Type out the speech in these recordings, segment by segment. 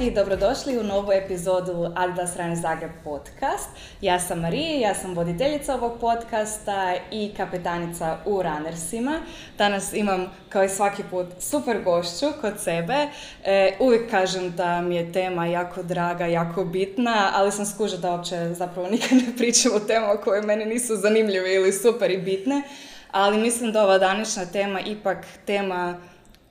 I dobrodošli u novu epizodu Adidas Rani Zagreb podcast. Ja sam Marija, ja sam voditeljica ovog podcasta i kapetanica u Runnersima. Danas imam, kao i svaki put, super gošću kod sebe. E, uvijek kažem da mi je tema jako draga, jako bitna, ali sam skužila da uopće zapravo nikad ne pričam o temama koje meni nisu zanimljive ili super i bitne. Ali mislim da ova današnja tema ipak tema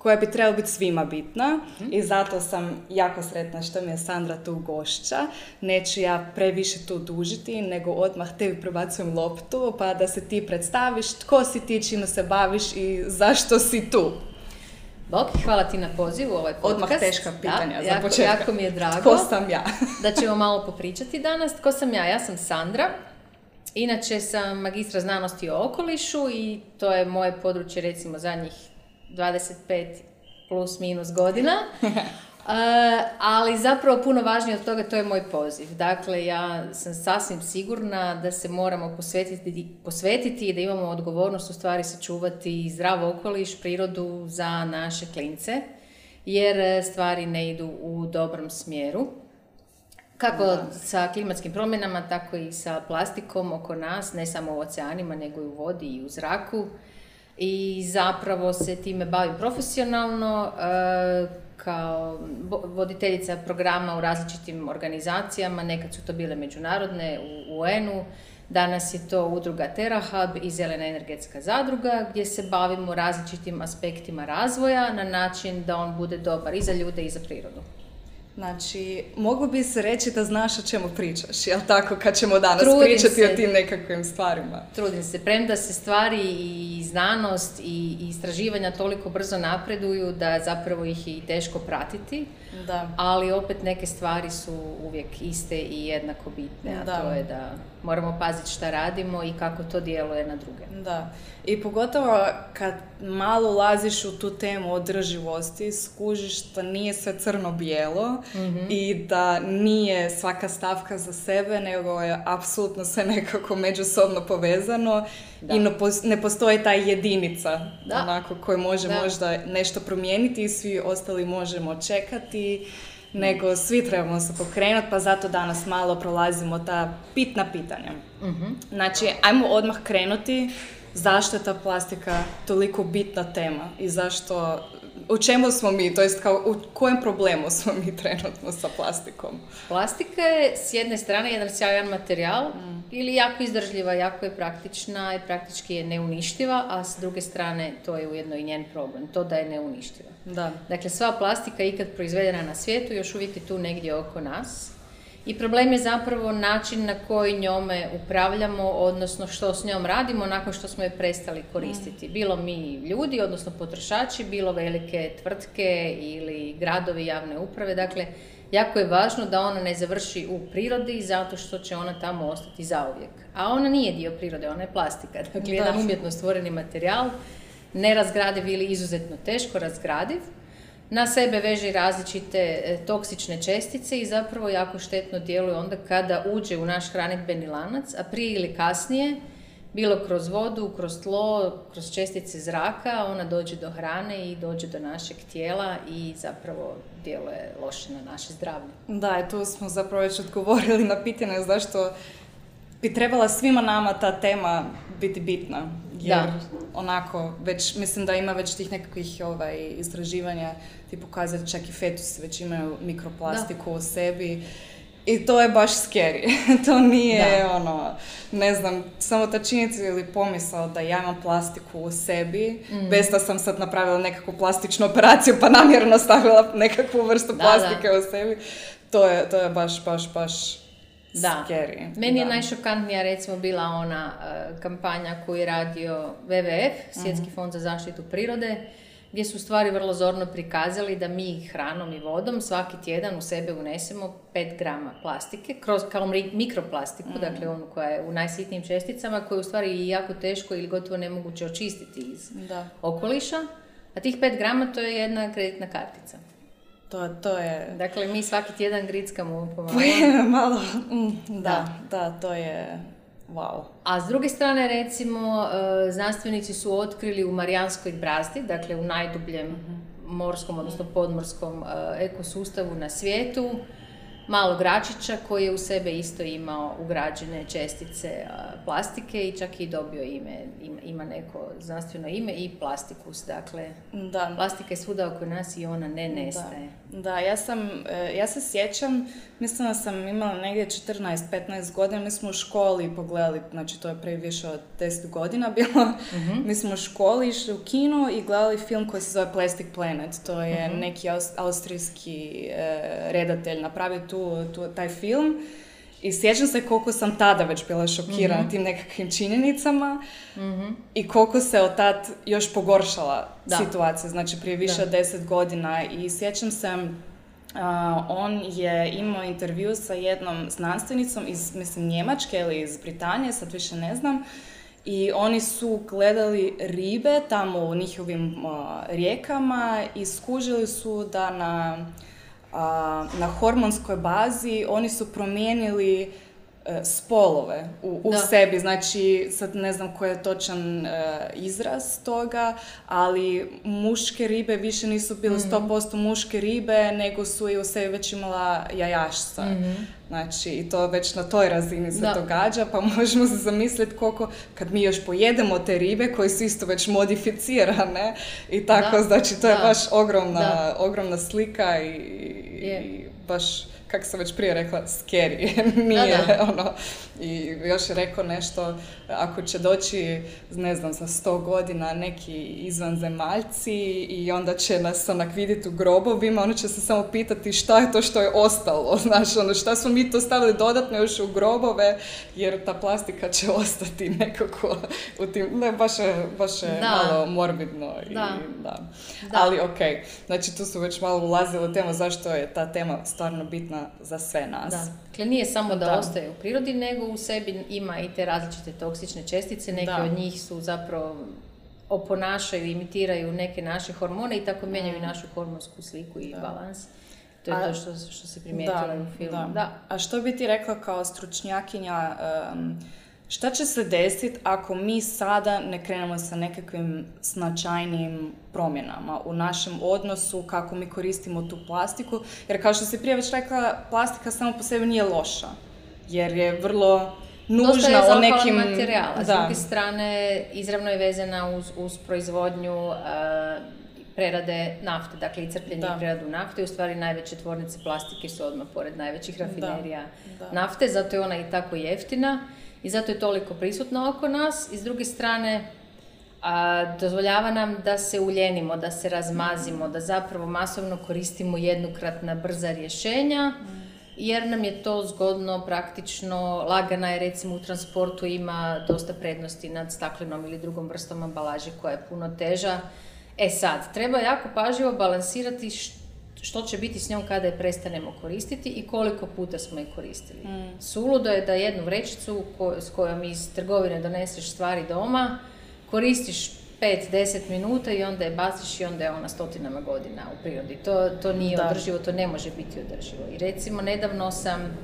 koja bi trebala biti svima bitna i zato sam jako sretna što mi je Sandra tu gošća. Neću ja previše tu dužiti, nego odmah tebi prebacujem loptu pa da se ti predstaviš tko si ti, čime se baviš i zašto si tu. Bok, hvala ti na pozivu ovaj podcast. Odmah teška pitanja da, za jako, početak. Jako mi je drago Tko sam ja? da ćemo malo popričati danas. Tko sam ja? Ja sam Sandra. Inače sam magistra znanosti o okolišu i to je moje područje recimo zadnjih 25 plus minus godina. Uh, ali zapravo puno važnije od toga to je moj poziv. Dakle, ja sam sasvim sigurna da se moramo posvetiti, posvetiti i da imamo odgovornost u stvari sačuvati zdrav okoliš, prirodu za naše klince, jer stvari ne idu u dobrom smjeru. Kako sa klimatskim promjenama, tako i sa plastikom oko nas, ne samo u oceanima, nego i u vodi i u zraku. I zapravo se time bavim profesionalno, e, kao voditeljica programa u različitim organizacijama, nekad su to bile međunarodne u UN-u, danas je to udruga TerraHub i Zelena energetska zadruga gdje se bavimo različitim aspektima razvoja na način da on bude dobar i za ljude i za prirodu. Znači, mogu bi se reći da znaš o čemu pričaš, jel tako, kad ćemo danas Trudim pričati se. o tim nekakvim stvarima. Trudim se, premda se stvari i znanost i istraživanja toliko brzo napreduju da zapravo ih je i teško pratiti, Da. ali opet neke stvari su uvijek iste i jednako bitne, a Da. to je da moramo paziti šta radimo i kako to djeluje na druge. Da, i pogotovo kad malo ulaziš u tu temu održivosti, skužiš da nije sve crno-bijelo i da nije svaka stavka za sebe, nego je apsolutno sve nekako međusobno povezano Da. i ne, pos- ne postoji ta jedinica Da. onako koji može Da. možda nešto promijeniti i svi ostali možemo čekati nego svi trebamo se pokrenuti, pa zato danas malo prolazimo ta pitna pitanja. Znači, ajmo odmah krenuti zašto je ta plastika toliko bitna tema i zašto, u čemu smo mi, to jest kao u kojem problemu smo mi trenutno sa plastikom. Plastika je s jedne strane jedan sjajan materijal ili jako izdržljiva, jako je praktična i praktički je neuništiva, a s druge strane to je ujedno i njen problem, to da je neuništiva. Da. Dakle, sva plastika ikad proizvedena na svijetu još uvijek je tu negdje oko nas. I problem je zapravo način na koji njome upravljamo, odnosno što s njom radimo nakon što smo je prestali koristiti. Bilo mi ljudi, odnosno potrošači, bilo velike tvrtke ili gradovi javne uprave. Dakle, jako je važno da ona ne završi u prirodi zato što će ona tamo ostati zauvijek. A ona nije dio prirode, ona je plastika. Dakle, Da. jedan umjetno stvoreni materijal, nerazgradiv ili izuzetno teško razgradiv, na sebe veže različite e, toksične čestice i zapravo jako štetno djeluje onda kada uđe u naš hranidbeni lanac, a prije ili kasnije, bilo kroz vodu, kroz tlo, kroz čestice zraka, ona dođe do hrane i dođe do našeg tijela i zapravo djeluje loše na naše zdravlje. Da, i tu smo zapravo već odgovorili na pitanje zašto bi trebala svima nama ta tema biti bitna. Jer Da. onako, već, mislim da ima već tih nekakvih ovaj, istraživanja, ti pokazati čak i fetusi već imaju mikroplastiku u sebi. I to je baš scary. to nije Da. ono, ne znam, samo ta činjenica ili pomisao da ja imam plastiku u sebi, Mm. bez da sam sad napravila nekakvu plastičnu operaciju pa namjerno stavila nekakvu vrstu Da, plastike u sebi, to je, to je baš, baš, baš Da. scary. Meni je Da. najšokantnija recimo bila ona e, kampanja koju je radio WWF, Svjetski Mhm. fond za zaštitu prirode, gdje su stvari vrlo zorno prikazali da mi hranom i vodom svaki tjedan u sebe unesemo 5 grama plastike, kroz, kao mikroplastiku, Mhm. dakle onu koja je u najsitnijim česticama, koju je u stvari jako teško ili gotovo nemoguće očistiti iz Da, okoliša. A tih 5 grama to je jedna kreditna kartica. To, to je... Dakle, mi svaki tjedan grickamo pomalo. malo, mm, da, da, to je... Wow. A s druge strane, recimo, e, znanstvenici su otkrili u Marijanskoj brazdi, dakle u najdubljem morskom, odnosno podmorskom e, ekosustavu na svijetu malog račića koji je u sebe isto imao ugrađene čestice plastike i čak i dobio ime, ima, neko znanstveno ime i plastikus. Dakle, da. plastika je svuda oko nas i ona ne nestaje. Da, da ja, sam, e, ja se sjećam, mislim da sam imala negdje 14-15 godina, mi smo u školi pogledali, znači to je prije više od 10 godina bilo, mm mi smo u školi išli u kino i gledali film koji se zove Plastic Planet, to je mhm. neki austrijski e, redatelj napravio tu, tu, taj film i sjećam se koliko sam tada već bila šokirana mm tim nekakvim činjenicama mm i koliko se od tad još pogoršala situacija, znači prije više od deset godina i sjećam se on je imao intervju sa jednom znanstvenicom iz, mislim, Njemačke ili iz Britanije, sad više ne znam, i oni su gledali ribe tamo u njihovim rijekama i skužili su da na na hormonskoj bazi oni su promijenili spolove u, u sebi, znači sad ne znam koji je točan e, izraz toga, ali muške ribe više nisu bile mm 100% muške ribe, nego su i u sebi već imala jajašca. mm Znači, i to već na toj razini se događa, pa možemo se zamisliti koliko, kad mi još pojedemo te ribe koje su isto već modificirane i tako, znači to je baš ogromna, ogromna slika i, i baš kako sam već prije rekla, scary. Nije, ono, i još je rekao nešto, ako će doći, ne znam, za sto godina neki izvanzemaljci i onda će nas onak vidjeti u grobovima, oni će se samo pitati šta je to što je ostalo, znaš, ono, šta smo mi to stavili dodatno još u grobove, jer ta plastika će ostati nekako u tim, ne, baš je, baš je malo morbidno. I, da. da. Ali ok, znači tu su već malo ulazili u temu zašto je ta tema stvarno bitna za sve nas. Da. Dakle, nije samo da, ostaje u prirodi, nego u sebi ima i te različite toksične čestice. Neke od njih su zapravo oponašaju, imitiraju neke naše hormone i tako mijenjaju mm. našu hormonsku sliku i balans. To je to što, što se primijetilo u filmu. Da. A što bi ti rekla kao stručnjakinja, šta će se desiti ako mi sada ne krenemo sa nekakvim značajnijim promjenama u našem odnosu, kako mi koristimo tu plastiku? Jer kao što si prije već rekla, plastika samo po sebi nije loša. Jer je vrlo nužna u nekim... materijala. S druge strane, izravno je vezana uz, uz proizvodnju uh, prerade nafte, dakle i crpljenje i preradu nafte i u stvari najveće tvornice plastike su odmah pored najvećih rafinerija nafte, zato je ona i tako jeftina i zato je toliko prisutna oko nas i s druge strane a, dozvoljava nam da se uljenimo, da se razmazimo, da zapravo masovno koristimo jednokratna brza rješenja jer nam je to zgodno, praktično, lagana je recimo u transportu ima dosta prednosti nad staklenom ili drugom vrstom ambalaže koja je puno teža. E sad, treba jako pažljivo balansirati će biti s njom kada je prestanemo koristiti i koliko puta smo je koristili. Mm. Suludo je da jednu vrećicu s kojom iz trgovine doneseš stvari doma, koristiš 5-10 minuta i onda je baciš i onda je ona stotinama godina u prirodi. To, to nije održivo, to ne može biti održivo. I recimo, nedavno sam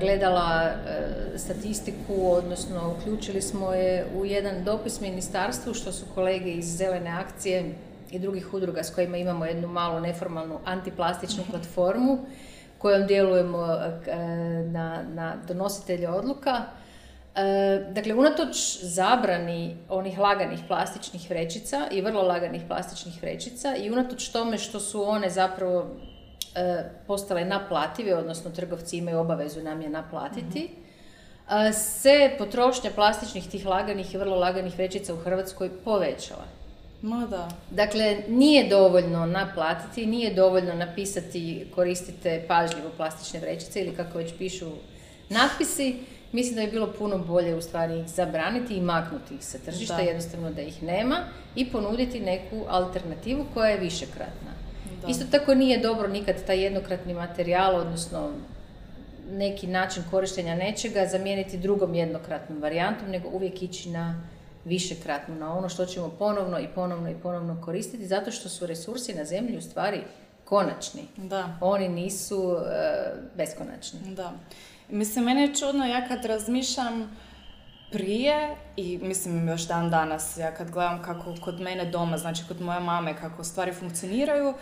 gledala e, statistiku, odnosno uključili smo je u jedan dopis ministarstvu što su kolege iz Zelene akcije i drugih udruga s kojima imamo jednu malu neformalnu antiplastičnu mhm. platformu kojom djelujemo e, na, na donositelje odluka. E, dakle, unatoč zabrani onih laganih plastičnih vrećica i vrlo laganih plastičnih vrećica i unatoč tome što su one zapravo e, postale naplative, odnosno trgovci imaju obavezu nam je naplatiti, mhm. se potrošnja plastičnih tih laganih i vrlo laganih vrećica u Hrvatskoj povećala. Ma da. Dakle, nije dovoljno naplatiti, nije dovoljno napisati koristite pažljivo plastične vrećice ili kako već pišu natpisi. Mislim da je bilo puno bolje u stvari zabraniti i maknuti ih sa tržišta, jednostavno da ih nema i ponuditi neku alternativu koja je višekratna. Isto tako nije dobro nikad taj jednokratni materijal, odnosno neki način korištenja nečega zamijeniti drugom jednokratnom varijantom, nego uvijek ići na višekratno na ono što ćemo ponovno i ponovno i ponovno koristiti zato što su resursi na zemlji u stvari konačni. Da. Oni nisu e, beskonačni. Da. Mislim, mene je čudno, ja kad razmišljam prije i mislim još dan danas, ja kad gledam kako kod mene doma, znači kod moje mame, kako stvari funkcioniraju,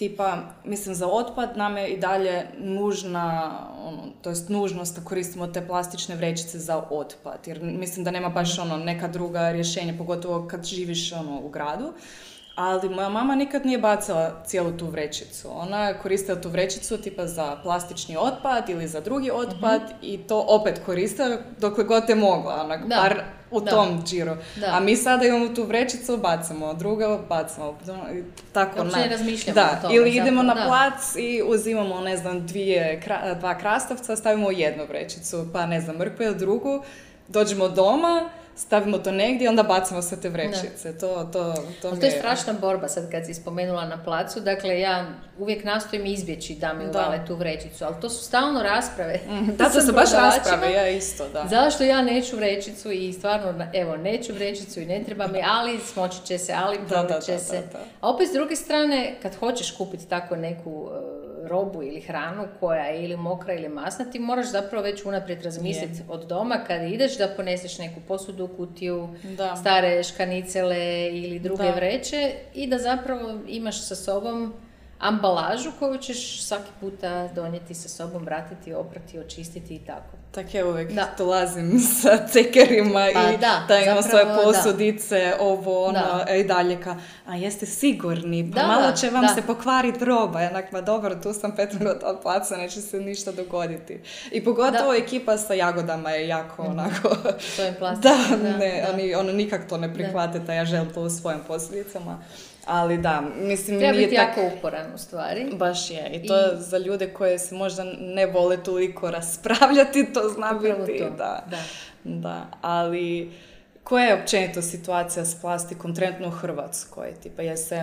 tipa, mislim za otpad nam je i dalje nužna, ono, to jest nužnost da koristimo te plastične vrećice za otpad, jer mislim da nema baš ono neka druga rješenja, pogotovo kad živiš ono u gradu. Ali moja mama nikad nije bacila cijelu tu vrećicu. Ona je koristila tu vrećicu tipa za plastični otpad ili za drugi otpad i to opet koristila dokle god je mogla, onak, bar u tom džiru. A mi sada imamo tu vrećicu, bacamo, druga bacamo, tako ne. razmišljamo da. ili idemo na plac i uzimamo, ne znam, dvije, dva krastavca, stavimo u jednu vrećicu, pa ne znam, mrkve drugu, dođemo doma, stavimo to negdje i onda bacimo sve te vrećice. To, to, to, to je strašna borba sad kad si spomenula na placu. Dakle, ja uvijek nastojim izbjeći da mi uvale tu vrećicu, ali to su stalno rasprave. Mm, da, to su baš rasprave, ja isto, da. Zašto ja neću vrećicu i stvarno, evo, neću vrećicu i ne treba mi, ali smoći će se, ali probit će se. A opet s druge strane, kad hoćeš kupiti tako neku robu ili hranu koja je ili mokra ili masna, ti moraš zapravo već unaprijed razmisliti od doma kad ideš da poneseš neku posudu, kutiju, da. stare škanicele ili druge vreće i da zapravo imaš sa sobom ambalažu koju ćeš svaki puta donijeti sa sobom, vratiti, oprati, očistiti i tako. Tak ja uvijek da. dolazim sa cekerima pa, i da, da imam svoje posudice, ovo, ono, e, i dalje ka, a jeste sigurni, pa malo će vam se pokvariti roba, jednak, ma dobro, tu sam pet minuta od placa, neće se ništa dogoditi. I pogotovo ekipa sa jagodama je jako mhm. onako... To je Da, ne, oni ono nikak to ne prihvate, da ja želim to u svojim posljedicama. Ali da, mislim... Treba biti tak... jako uporan u stvari. Baš je. I to I... za ljude koje se možda ne vole toliko raspravljati, to zna biti. To. Da. da. da. Ali koja je općenito situacija s plastikom trenutno u Hrvatskoj? Tipa, je se,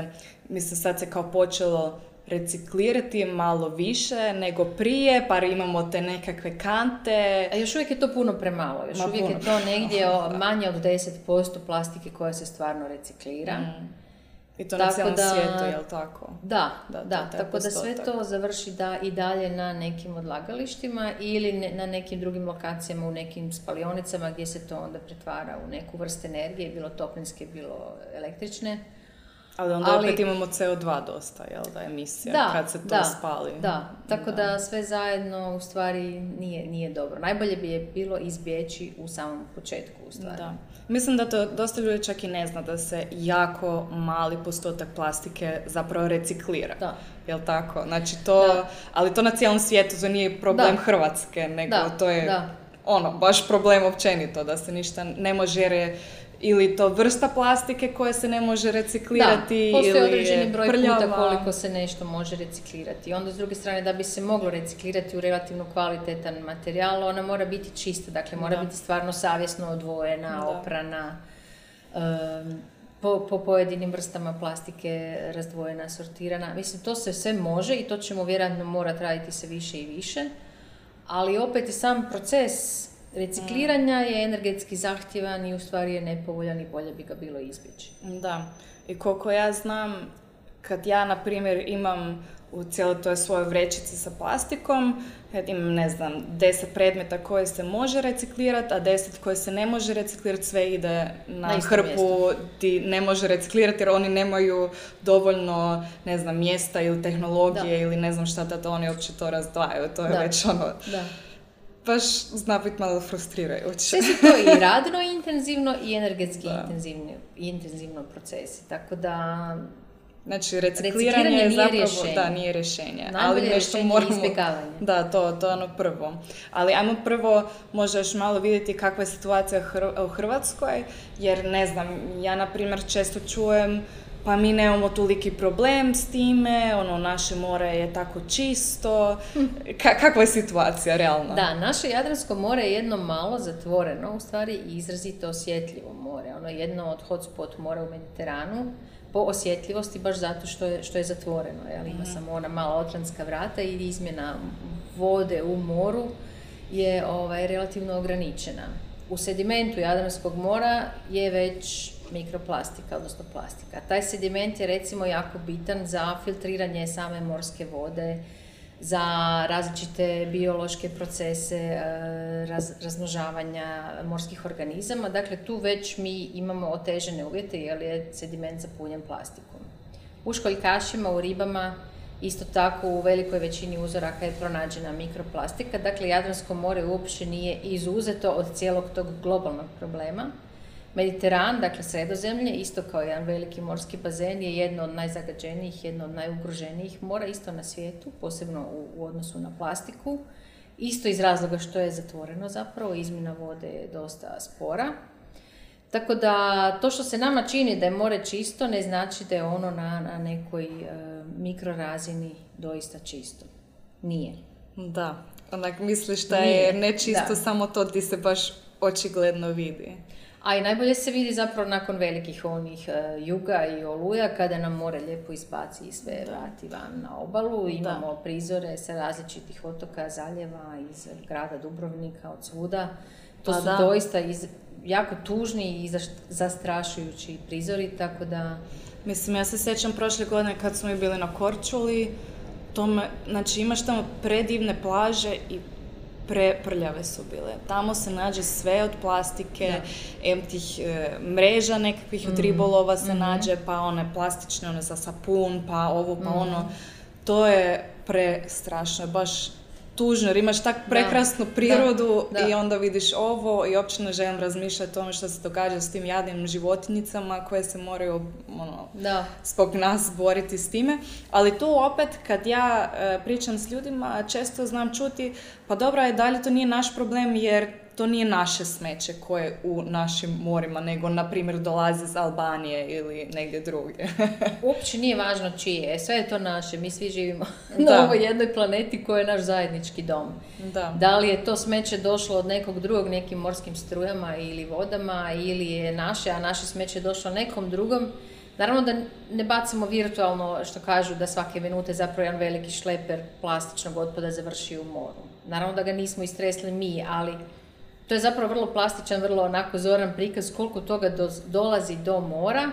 mislim, sad se kao počelo reciklirati malo više nego prije, pa imamo te nekakve kante. A još uvijek je to puno premalo. Još uvijek je to negdje manje od 10% plastike koja se stvarno reciklira. Mm. I to tako na cijelom da, svijetu, jel tako? Da, da, da tako da sve to završi da i dalje na nekim odlagalištima ili na nekim drugim lokacijama, u nekim spalionicama gdje se to onda pretvara u neku vrst energije, bilo toplinske, bilo električne. Ali onda opet imamo CO2 dosta, jel da, emisija, da, kad se to da, spali. Da, tako da. da. sve zajedno u stvari nije, nije dobro. Najbolje bi je bilo izbjeći u samom početku u stvari. Da. Mislim da to dosta ljudi čak i ne zna da se jako mali postotak plastike zapravo reciklira. Da. Jel tako? Znači to, ali to na cijelom svijetu, to nije problem Hrvatske, nego to je ono, baš problem općenito, da se ništa ne može jer je ili to vrsta plastike koja se ne može reciklirati da, postoji ili određeni broj puta koliko se nešto može reciklirati. Onda s druge strane da bi se moglo reciklirati u relativno kvalitetan materijal, ona mora biti čista, dakle mora biti stvarno savjesno odvojena, da. oprana. po, po pojedinim vrstama plastike razdvojena, sortirana. Mislim, to se sve može i to ćemo vjerojatno morati raditi se više i više. Ali opet i sam proces recikliranja je energetski zahtjevan i u stvari je nepovoljan i bolje bi ga bilo izbjeći. Da. I koliko ja znam, kad ja, na primjer, imam u cijeloj toj svojoj vrećici sa plastikom, kad imam, ne znam, deset predmeta koje se može reciklirati, a deset koje se ne može reciklirati, sve ide na, na hrpu ti ne može reciklirati jer oni nemaju dovoljno, ne znam, mjesta ili tehnologije ili ne znam šta da oni uopće to razdvajaju. To je već ono... Da baš zna biti malo frustrirajuće. Sve su to i radno intenzivno i energetski intenzivno, intenzivno procesi. Tako da... Znači, recikliranje, je zapravo, rješenje. da, nije rješenje. Najbolje ali nešto moramo, Da, to, to je ono prvo. Ali ajmo prvo možda još malo vidjeti kakva je situacija u Hrvatskoj, jer ne znam, ja na primjer često čujem pa mi nemamo toliki problem s time, ono, naše more je tako čisto. Ka- kakva je situacija, realno? Da, naše Jadransko more je jedno malo zatvoreno, u stvari i izrazito osjetljivo more. Ono jedno od hotspot mora u Mediteranu, po osjetljivosti baš zato što je, što je zatvoreno. Jel? Ima mm samo ona mala otrantska vrata i izmjena vode u moru je ovaj, relativno ograničena. U sedimentu Jadranskog mora je već mikroplastika, odnosno plastika. Taj sediment je recimo jako bitan za filtriranje same morske vode, za različite biološke procese e, raz, razmnožavanja morskih organizama. Dakle, tu već mi imamo otežene uvjete jer je sediment zapunjen plastikom. U školjkašima, u ribama, isto tako u velikoj većini uzoraka je pronađena mikroplastika. Dakle, Jadransko more uopće nije izuzeto od cijelog tog globalnog problema. Mediteran, dakle sredozemlje, isto kao jedan veliki morski bazen, je jedno od najzagađenijih, jedno od najugroženijih mora, isto na svijetu, posebno u, u odnosu na plastiku. Isto iz razloga što je zatvoreno zapravo, izmjena vode je dosta spora. Tako da to što se nama čini da je more čisto ne znači da je ono na, na nekoj e, mikrorazini doista čisto. Nije. Da, onak misliš da je nečisto samo to ti se baš očigledno vidi. A i najbolje se vidi zapravo nakon velikih onih uh, juga i oluja kada nam more lijepo izbaci i sve vrati van na obalu. Imamo prizore sa različitih otoka, zaljeva iz grada Dubrovnika, od svuda. To pa su doista iz, jako tužni i zastrašujući prizori, tako da... Mislim, ja se sjećam prošle godine kad smo bili na Korčuli, tome, znači imaš tamo predivne plaže i preprljave su bile. Tamo se nađe sve od plastike, em tih e, mreža nekakvih od mm. ribolova se mm nađe, pa one plastične, one za sapun, pa ovo, pa mm ono. To je prestrašno, baš tužno jer imaš tak prekrasnu prirodu i onda vidiš ovo i uopće ne želim razmišljati o tome što se događa s tim jadnim životinjicama koje se moraju ono, da. zbog nas boriti s time. Ali tu opet kad ja e, pričam s ljudima često znam čuti pa dobro je dalje to nije naš problem jer to nije naše smeće koje u našim morima, nego na primjer dolazi iz Albanije ili negdje drugdje. Uopće nije važno čije, sve je to naše, mi svi živimo na ovoj jednoj planeti koja je naš zajednički dom. Da. da li je to smeće došlo od nekog drugog nekim morskim strujama ili vodama ili je naše, a naše smeće došlo nekom drugom, Naravno da ne bacamo virtualno što kažu da svake minute zapravo jedan veliki šleper plastičnog otpada završi u moru. Naravno da ga nismo istresli mi, ali to je zapravo vrlo plastičan, vrlo onako zoran prikaz koliko toga dolazi do mora.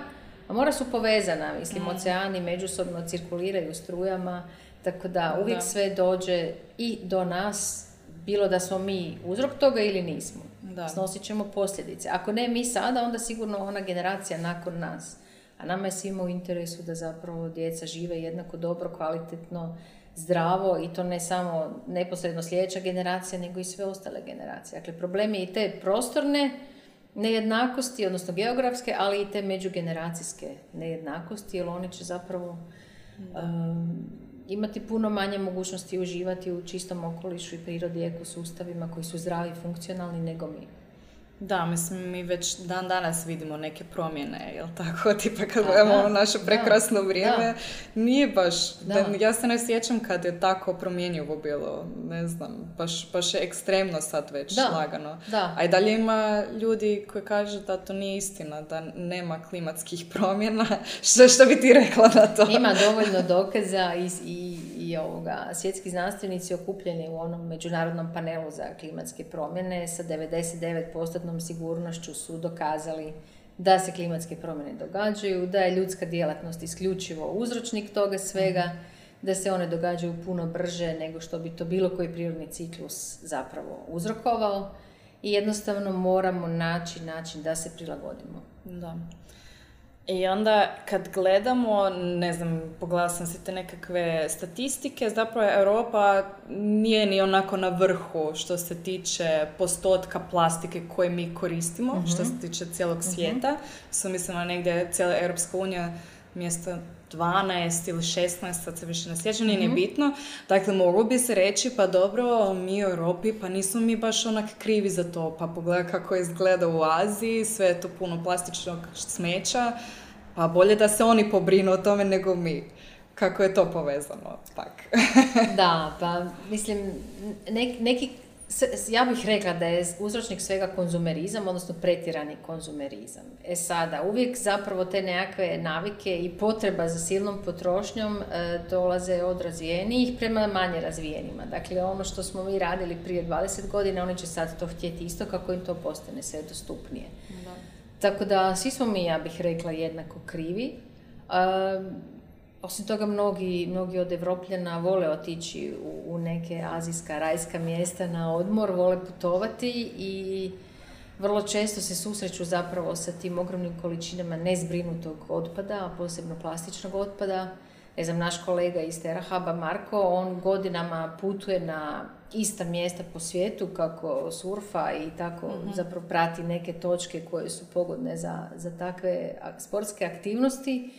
A mora su povezana, mislim, mm. oceani međusobno cirkuliraju strujama, tako da uvijek sve dođe i do nas, bilo da smo mi uzrok toga ili nismo. Da. Snosit ćemo posljedice. Ako ne mi sada, onda sigurno ona generacija nakon nas. A nama je svima u interesu da zapravo djeca žive jednako dobro, kvalitetno, zdravo i to ne samo neposredno sljedeća generacija, nego i sve ostale generacije. Dakle, problem je i te prostorne nejednakosti, odnosno geografske, ali i te međugeneracijske nejednakosti, jer oni će zapravo um, imati puno manje mogućnosti uživati u čistom okolišu i prirodi ekosustavima koji su zdravi i funkcionalni nego mi. Da, mislim, mi već dan danas vidimo neke promjene, jel tako? Tipa kad gledamo naše prekrasno vrijeme, nije baš, da. ja se ne sjećam kad je tako promjenjivo bilo, ne znam, baš, baš je ekstremno sad već da. lagano. Da. A i dalje ima ljudi koji kažu da to nije istina, da nema klimatskih promjena. što, što bi ti rekla na to? Ima dovoljno dokaza i, i, i ovoga, svjetski znanstvenici okupljeni u onom međunarodnom panelu za klimatske promjene sa 99% sigurnošću su dokazali da se klimatske promjene događaju, da je ljudska djelatnost isključivo uzročnik toga svega, da se one događaju puno brže nego što bi to bilo koji prirodni ciklus zapravo uzrokovao i jednostavno moramo naći način da se prilagodimo. Da. I onda kad gledamo, ne znam, pogledala sam se te nekakve statistike, zapravo Europa nije ni onako na vrhu što se tiče postotka plastike koje mi koristimo, što mhm. se tiče cijelog mhm. svijeta. Uh-huh. Sam mislila negdje cijela Europska unija mjesto 12 ili 16, sad se više ne sjećam, nije mm bitno. Dakle, mogu bi se reći, pa dobro, mi u Europi, pa nismo mi baš onak krivi za to. Pa pogledaj kako izgleda u Aziji, sve je to puno plastičnog smeća, pa bolje da se oni pobrinu o tome nego mi. Kako je to povezano, pak? da, pa mislim, neki ja bih rekla da je uzročnik svega konzumerizam, odnosno pretjerani konzumerizam. E sada, uvijek zapravo te nekakve navike i potreba za silnom potrošnjom e, dolaze od razvijenijih prema manje razvijenima. Dakle, ono što smo mi radili prije 20 godina, oni će sad to htjeti isto kako im to postane sve dostupnije. Tako da, svi smo mi, ja bih rekla, jednako krivi. Osim toga, mnogi, mnogi od Evropljana vole otići u, u neke azijska, rajska mjesta na odmor, vole putovati i vrlo često se susreću zapravo sa tim ogromnim količinama nezbrinutog otpada, a posebno plastičnog otpada. Ne znam, naš kolega iz Terahaba, Marko, on godinama putuje na ista mjesta po svijetu kako surfa i tako Mhm. zapravo prati neke točke koje su pogodne za, za takve sportske aktivnosti.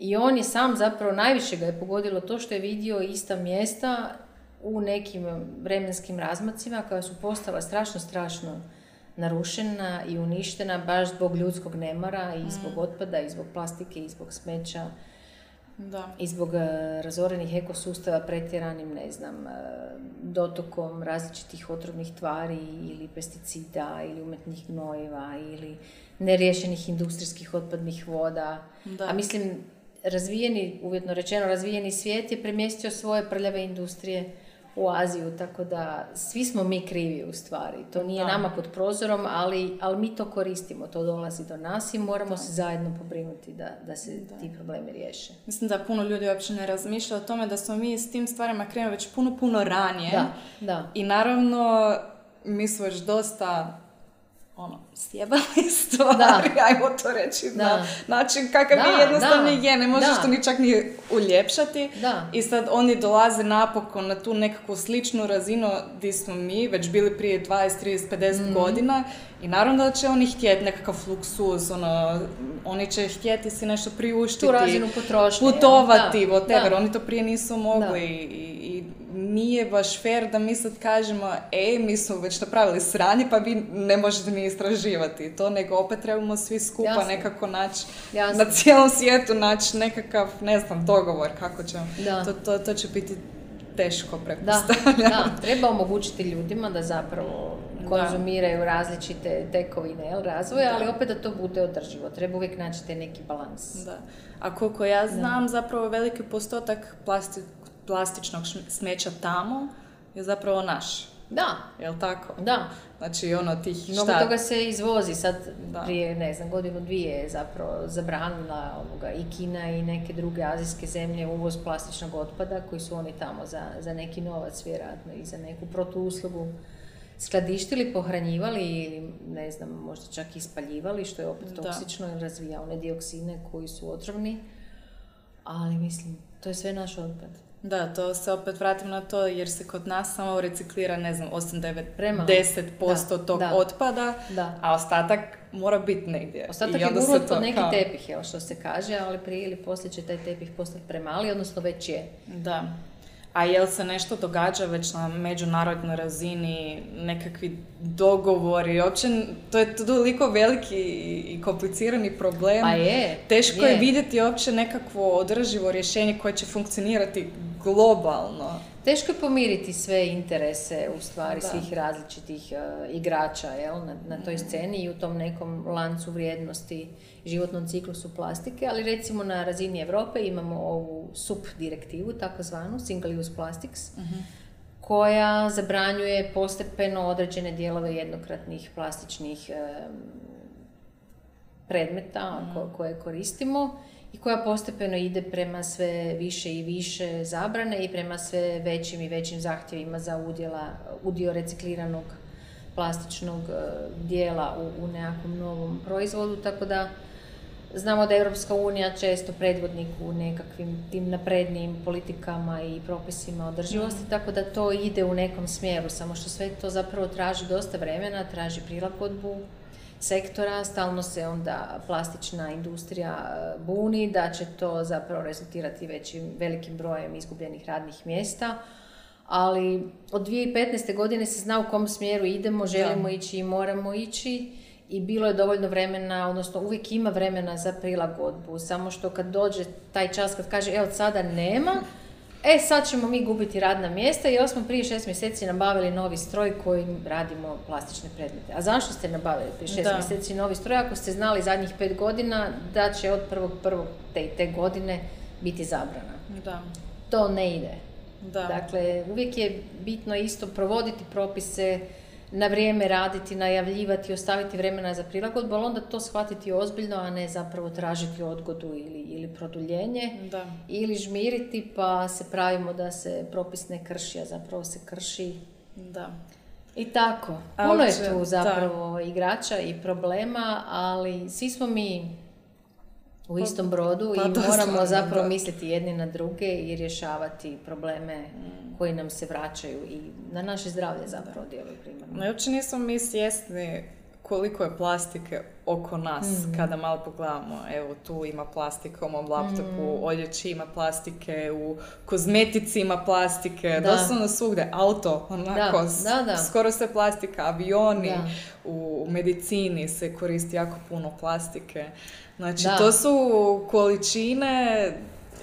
I on je sam zapravo, najviše ga je pogodilo to što je vidio ista mjesta u nekim vremenskim razmacima koja su postala strašno, strašno narušena i uništena baš zbog ljudskog nemara i zbog otpada i zbog plastike i zbog smeća Da. i zbog e, razorenih ekosustava pretjeranim, ne znam, e, dotokom različitih otrovnih tvari ili pesticida ili umetnih gnojiva ili neriješenih industrijskih otpadnih voda. Da. A mislim, razvijeni, uvjetno rečeno, razvijeni svijet je premjestio svoje prljave industrije u Aziju, tako da svi smo mi krivi u stvari. To nije Da. nama pod prozorom, ali, ali mi to koristimo, to dolazi do nas i moramo se zajedno pobrinuti da, da se ti problemi riješe. Mislim da puno ljudi uopće ne razmišlja o tome da smo mi s tim stvarima krenuli već puno, puno ranije. Da, da. I naravno, mi smo već dosta ono, sjebali stvari, ajmo to reći Da. na način kakav Da, je jednostavno da, je, ne možeš da. to ni čak ni uljepšati. Da. I sad oni dolaze napokon na tu nekakvu sličnu razinu gdje smo mi već bili prije 20, 30, 50 Mhm. godina i naravno da će oni htjeti nekakav fluksuz, ono, oni će htjeti si nešto priuštiti. Tu razinu potrošnje? Putovati, Da, whatever, da. oni to prije nisu mogli i, i nije baš fair da mi sad kažemo e, mi smo već napravili sranje pa vi ne možete ni istraživati to, nego opet trebamo svi skupa Jasno. nekako naći na cijelom svijetu naći nekakav, ne znam, dogovor kako ćemo. Da. To, to, to će biti teško Da, pretpostavljam. da, treba omogućiti ljudima da zapravo konzumiraju različite tekovine jel, razvoja, ali opet da to bude održivo. Treba uvijek naći taj neki balans. Da. A koliko ja znam, zapravo veliki postotak plasti, plastičnog smeća tamo je zapravo naš. Da, Jel tako? da. Znači ono tih Mnogo šta- toga se izvozi. Sad Da. prije, ne znam, godinu dvije je zapravo zabranila ovoga, i Kina i neke druge azijske zemlje uvoz plastičnog otpada koji su oni tamo za, za neki novac vjerojatno i za neku protuuslugu skladištili, pohranjivali ili ne znam, možda čak i spaljivali što je opet Da. toksično i razvija one dioksine koji su otrovni. Ali mislim, to je sve naš otpad. Da, to se opet vratim na to jer se kod nas samo reciklira, ne znam, 8, 9, Premalo. 10% Da, tog da. otpada, Da. a ostatak mora biti negdje. Ostatak I je to pod neki kao- tepih, jel, što se kaže, ali prije ili poslije će taj tepih postati premali, odnosno već je. Da. A jel se nešto događa već na međunarodnoj razini, nekakvi dogovori, uopće to je toliko veliki i komplicirani problem. Pa je. Teško je vidjeti uopće nekakvo održivo rješenje koje će funkcionirati globalno. Teško je pomiriti sve interese u stvari Da. svih različitih e, igrača jel, na, na toj sceni i u tom nekom lancu vrijednosti životnom ciklusu plastike, ali recimo na razini Europe imamo ovu SUP direktivu, takozvanu Single Use Plastics, koja zabranjuje postepeno određene dijelove jednokratnih plastičnih em, predmeta ko- koje koristimo i koja postepeno ide prema sve više i više zabrane i prema sve većim i većim zahtjevima za udjela, udio recikliranog plastičnog e, dijela u, u nekakvom novom proizvodu, tako da znamo da je Europska unija često predvodnik u nekakvim tim naprednijim politikama i propisima održivosti, tako da to ide u nekom smjeru, samo što sve to zapravo traži dosta vremena, traži prilagodbu sektora, stalno se onda plastična industrija e, buni da će to zapravo rezultirati većim, velikim brojem izgubljenih radnih mjesta, ali od 2015. godine se zna u kom smjeru idemo, želimo ići i moramo ići i bilo je dovoljno vremena, odnosno uvijek ima vremena za prilagodbu, samo što kad dođe taj čas kad kaže e od sada nema, e sad ćemo mi gubiti radna mjesta jer smo prije šest mjeseci nabavili novi stroj kojim radimo plastične predmete. A zašto ste nabavili prije šest Da. mjeseci novi stroj ako ste znali zadnjih pet godina da će od prvog prvog te, i te godine biti zabrana? Da. To ne ide. Da. Dakle, uvijek je bitno isto provoditi propise, na vrijeme raditi, najavljivati, ostaviti vremena za prilagodbu, ali onda to shvatiti ozbiljno, a ne zapravo tražiti odgodu ili, ili produljenje. Da. Ili žmiriti pa se pravimo da se propis ne krši, a zapravo se krši. Da. I tako. Puno je tu zapravo igrača i problema, ali svi smo mi u istom brodu pa i moramo stvarno, zapravo da. misliti jedni na druge i rješavati probleme Mm. koji nam se vraćaju i na naše zdravlje zapravo djeluju primarno. No, uopće nismo mi svjesni koliko je plastike oko nas Mm. kada malo pogledamo. Evo, tu ima plastike u mom laptopu, Mm. odjeći ima plastike, u kozmetici ima plastike, Da. doslovno svugdje, auto, onako, Da, da, da. skoro sve plastika, avioni, Da. u medicini se koristi jako puno plastike. Znači, Da. to su količine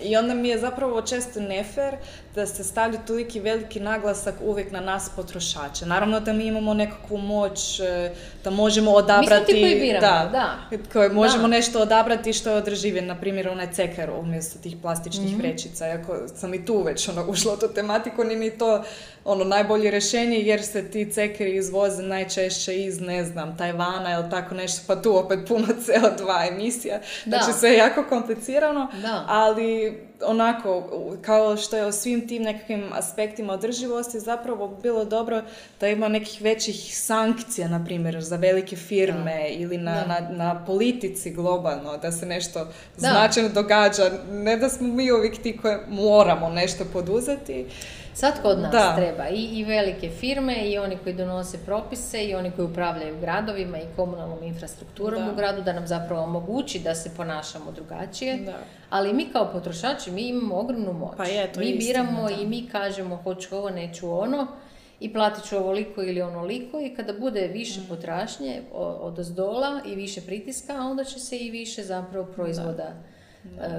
i onda mi je zapravo često nefer da se stavlja toliki veliki naglasak uvijek na nas potrošače. Naravno da mi imamo nekakvu moć e, da možemo odabrati... ti koji biramo, da. Koje možemo Da. nešto odabrati što je održivije, na primjer onaj ceker umjesto tih plastičnih Mhm. vrećica. Iako sam i tu već ono, ušla u tu tematiku, ni mi to ono najbolje rješenje jer se ti cekeri izvoze najčešće iz, ne znam, Tajvana ili tako nešto, pa tu opet puno CO2 emisija. Da. Znači sve je jako komplicirano, Da. ali onako, kao što je o svim tim nekakvim aspektima održivosti, zapravo bi bilo dobro da ima nekih većih sankcija, na primjer, za velike firme ili na, Da. na, na politici globalno, da se nešto Da. značajno događa. Ne da smo mi uvijek ti koji moramo nešto poduzeti. Svatko od nas Da. treba, I, i velike firme, i oni koji donose propise, i oni koji upravljaju gradovima i komunalnom infrastrukturom Da. u gradu, da nam zapravo omogući da se ponašamo drugačije. Da. Ali mi kao potrošači, mi imamo ogromnu moć. Pa je, to mi istina, biramo i mi kažemo hoću ovo, neću ono i platit ću ovoliko ili onoliko i kada bude više Mm. potražnje o- od ozdola i više pritiska, onda će se i više zapravo proizvoda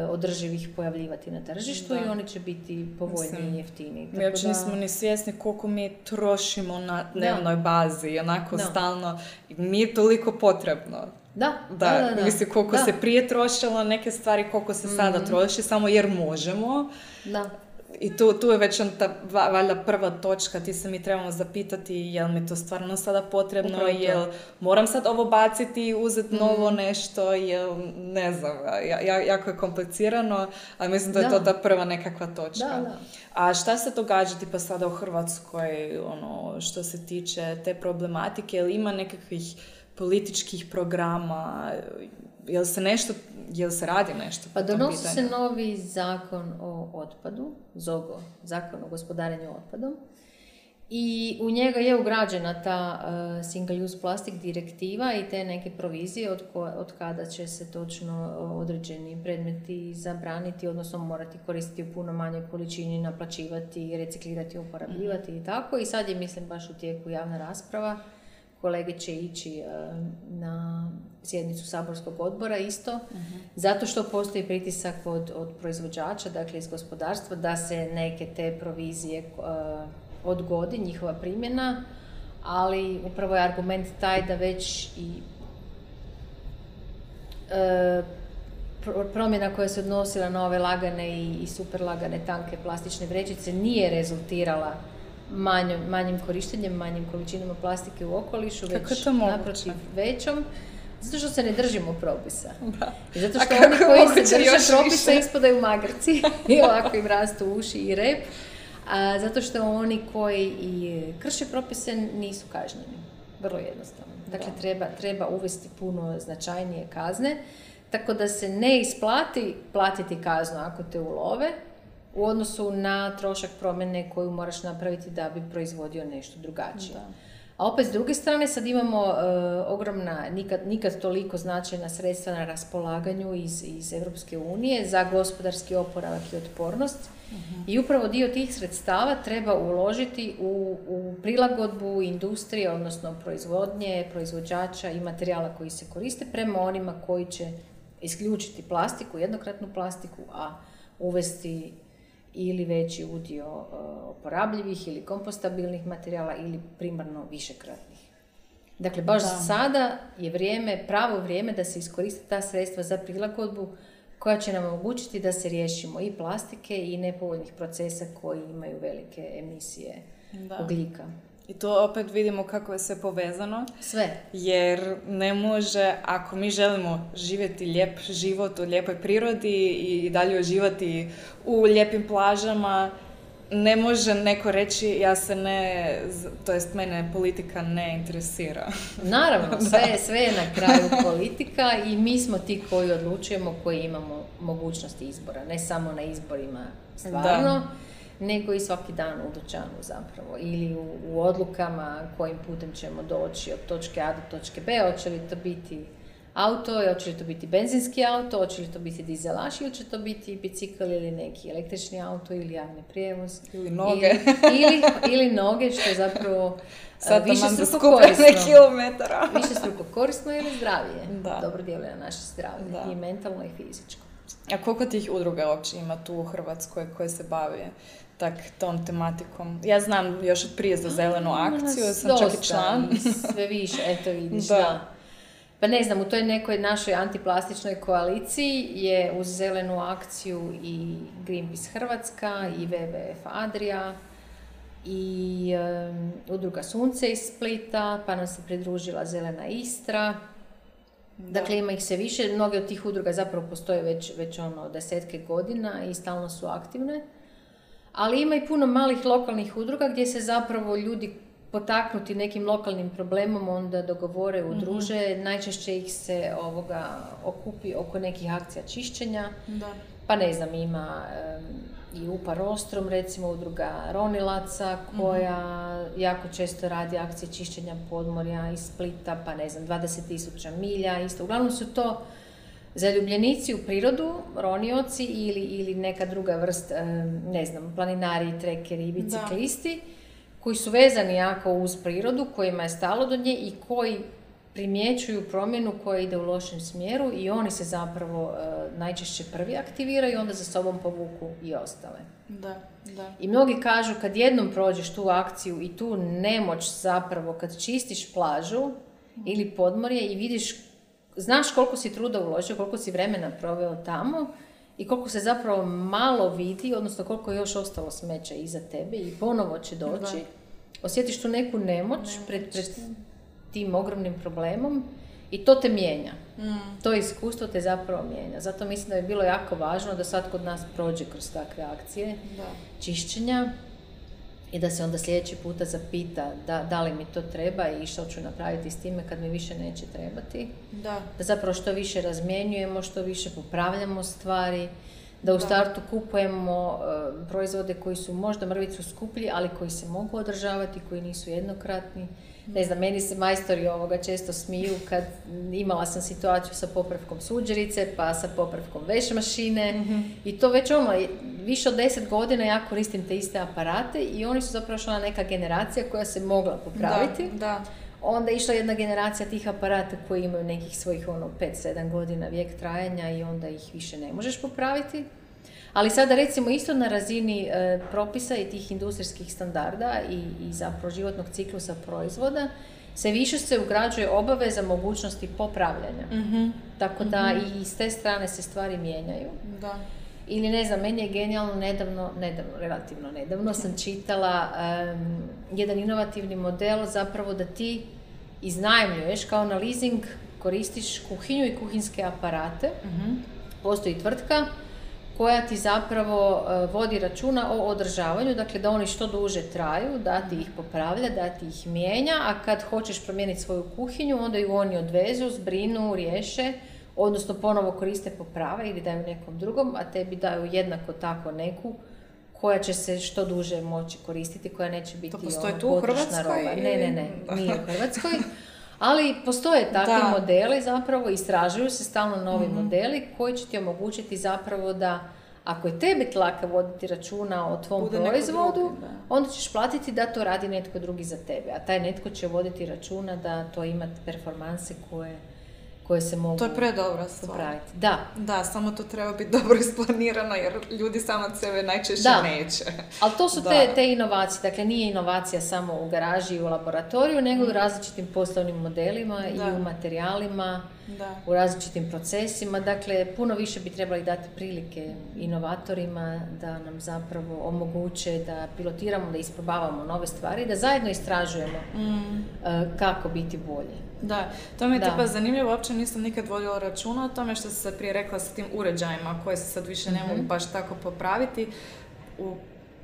održivih pojavljivati na tržištu Da. i oni će biti povoljniji i jeftiniji. Mi uopće da- nismo ni svjesni koliko mi trošimo na dnevnoj bazi, onako Da. stalno. Nije toliko potrebno. Da, Da, da, da. da. mislim koliko Da, se prije trošilo neke stvari, koliko se sada troši, samo jer možemo. Da, I tu, tu je već ta, va- valjda prva točka, ti se mi trebamo zapitati jel mi to stvarno sada potrebno, Upravo to. jel moram sad ovo baciti i uzeti novo nešto, jel ne znam, ja, ja- jako je komplicirano, ali mislim da je Da. to ta prva nekakva točka. Da, da. A šta se događa tipa sada u Hrvatskoj, ono, što se tiče te problematike, jel ima nekakvih političkih programa, jel se nešto, jel se radi nešto Pa donosi se novi zakon o otpadu, ZOGO, zakon o gospodarenju otpadom. I u njega je ugrađena ta uh, single use plastic direktiva i te neke provizije od, ko- od kada će se točno uh, određeni predmeti zabraniti, odnosno morati koristiti u puno manjoj količini, naplaćivati, reciklirati, uporabljivati i tako. I sad je, mislim, baš u tijeku javna rasprava. Kolege će ići uh, na sjednicu saborskog odbora isto, zato što postoji pritisak od, od proizvođača, dakle iz gospodarstva, da se neke te provizije uh, odgodi, njihova primjena, ali upravo je argument taj da već i e, pro- promjena koja se odnosila na ove lagane i, i super lagane tanke plastične vrećice nije rezultirala manjom, manjim korištenjem, manjim količinama plastike u okolišu, Kako već to naprotiv većom, zato što se ne držimo propisa. Da. I zato što oni koji se drže propisa više? ispadaju magarci i ovako im rastu uši i rep. A, zato što oni koji i krše propise nisu kažnjeni. Vrlo jednostavno. Dakle, Da. treba, treba uvesti puno značajnije kazne, tako da se ne isplati platiti kaznu ako te ulove, u odnosu na trošak promjene koju moraš napraviti da bi proizvodio nešto drugačije. Da. A opet s druge strane sad imamo e, ogromna, nikad, nikad toliko značajna sredstva na raspolaganju iz, iz Europske unije za gospodarski oporavak i otpornost. I upravo dio tih sredstava treba uložiti u, u prilagodbu industrije, odnosno proizvodnje, proizvođača i materijala koji se koriste prema onima koji će isključiti plastiku, jednokratnu plastiku, a uvesti ili veći udio e, oporabljivih ili kompostabilnih materijala ili primarno višekratnih. Dakle, baš Da. sada je vrijeme, pravo vrijeme da se iskoriste ta sredstva za prilagodbu koja će nam omogućiti da se riješimo i plastike i nepovoljnih procesa koji imaju velike emisije Da. ugljika. I to opet vidimo kako je sve povezano. Sve. Jer ne može, ako mi želimo živjeti lijep život u lijepoj prirodi i dalje uživati u lijepim plažama, ne može neko reći ja se ne, to jest mene politika ne interesira. Naravno, sve, sve je na kraju politika i mi smo ti koji odlučujemo, koji imamo mogućnosti izbora, ne samo na izborima stvarno, nego i svaki dan u dućanu zapravo ili u, u odlukama kojim putem ćemo doći od točke A do točke B, hoće li to biti auto, hoće li to biti benzinski auto, hoće li to biti dizelaš ili će to biti bicikl ili neki električni auto ili javni prijevoz. Ili noge. Ili, ili, noge, što je zapravo Sad više struko korisno. kilometara. više struko korisno ili zdravije. Da. Dobro djeluje na naše zdravlje. I mentalno i fizičko. A koliko tih udruga uopće ima tu u Hrvatskoj koje se bave tak tom tematikom? Ja znam još od prije za zelenu akciju, sam čak i član. sve više, eto vidiš, da. Pa ne znam, u toj nekoj našoj antiplastičnoj koaliciji je uz zelenu akciju i Greenpeace Hrvatska i WWF Adria i udruga Sunce iz Splita, pa nam se pridružila Zelena Istra. Dakle, ima ih se više. Mnoge od tih udruga zapravo postoje već, već ono desetke godina i stalno su aktivne. Ali ima i puno malih lokalnih udruga gdje se zapravo ljudi potaknuti nekim lokalnim problemom onda dogovore, mhm. udruže. Najčešće ih se ovoga okupi oko nekih akcija čišćenja. Da. Pa ne znam, ima i UPA Rostrom, recimo udruga Ronilaca, koja mhm. jako često radi akcije čišćenja podmorja iz Splita, pa ne znam, 20.000 milja, isto. Uglavnom su to zaljubljenici u prirodu, ronioci ili, ili neka druga vrst, ne znam, planinari, trekeri i biciklisti koji su vezani jako uz prirodu, kojima je stalo do nje i koji primjećuju promjenu koja ide u lošem smjeru i oni se zapravo e, najčešće prvi aktiviraju i onda za sobom povuku i ostale. Da, da. I mnogi kažu kad jednom prođeš tu akciju i tu nemoć zapravo kad čistiš plažu ili podmorje i vidiš, znaš koliko si truda uložio, koliko si vremena proveo tamo i koliko se zapravo malo vidi, odnosno koliko je još ostalo smeća iza tebe i ponovo će doći. Osjetiš tu neku nemoć pred, pred tim ogromnim problemom i to te mijenja. Mm. To iskustvo te zapravo mijenja. Zato mislim da je bilo jako važno da sad kod nas prođe kroz takve akcije da. čišćenja i da se onda sljedeći puta zapita da, da li mi to treba i što ću napraviti s time kad mi više neće trebati. Da. da zapravo što više razmjenjujemo, što više popravljamo stvari, da u startu kupujemo e, proizvode koji su možda mrvicu skuplji, ali koji se mogu održavati, koji nisu jednokratni. Ne znam, meni se majstori ovoga često smiju kad imala sam situaciju sa popravkom suđerice, pa sa popravkom veš mašine mhm. i to već ono, više od deset godina ja koristim te iste aparate i oni su zapravo šla neka generacija koja se mogla popraviti. Da, da. Onda je išla jedna generacija tih aparata koji imaju nekih svojih ono 5-7 godina vijek trajanja i onda ih više ne možeš popraviti. Ali sada recimo isto na razini e, propisa i tih industrijskih standarda i, i zapravo životnog ciklusa proizvoda se više se ugrađuje obaveza mogućnosti popravljanja. mm Tako da mm i s te strane se stvari mijenjaju. Da. Ili ne znam, meni je genijalno nedavno, nedavno, relativno nedavno sam čitala jedan inovativni model zapravo da ti iznajmljuješ kao na leasing koristiš kuhinju i kuhinske aparate. mm Postoji tvrtka koja ti zapravo e, vodi računa o održavanju, dakle da oni što duže traju, da ti ih popravlja, da ti ih mijenja, a kad hoćeš promijeniti svoju kuhinju, onda ju oni odvezu, zbrinu, riješe, odnosno ponovo koriste poprave ili daju nekom drugom, a tebi daju jednako tako neku koja će se što duže moći koristiti, koja neće biti to postoji ono, tu u Hrvatskoj? Roba. Ne, ne, ne, nije u Hrvatskoj. Ali postoje takvi modeli zapravo, istražuju se stalno novi mhm. modeli koji će ti omogućiti zapravo da ako je tebi tlaka voditi računa o tvom proizvodu, onda ćeš platiti da to radi netko drugi za tebe. A taj netko će voditi računa da to ima performanse koje, koje se mogu To je predobra stvar. popraviti. Da, Da, samo to treba biti dobro isplanirano jer ljudi samo od sebe najčešće Da. neće. ali to su Da. te, te inovacije. Dakle, nije inovacija samo u garaži i u laboratoriju, nego i u različitim poslovnim modelima i Da. u materijalima, Da. u različitim procesima. Dakle, puno više bi trebali dati prilike inovatorima da nam zapravo omoguće da pilotiramo, da isprobavamo nove stvari, da zajedno istražujemo Mm. e, kako biti bolje. Da, to mi je tipa zanimljivo, uopće nisam nikad vodila računa o tome što se prije rekla sa tim uređajima koje se sad više ne Mhm. mogu baš tako popraviti. U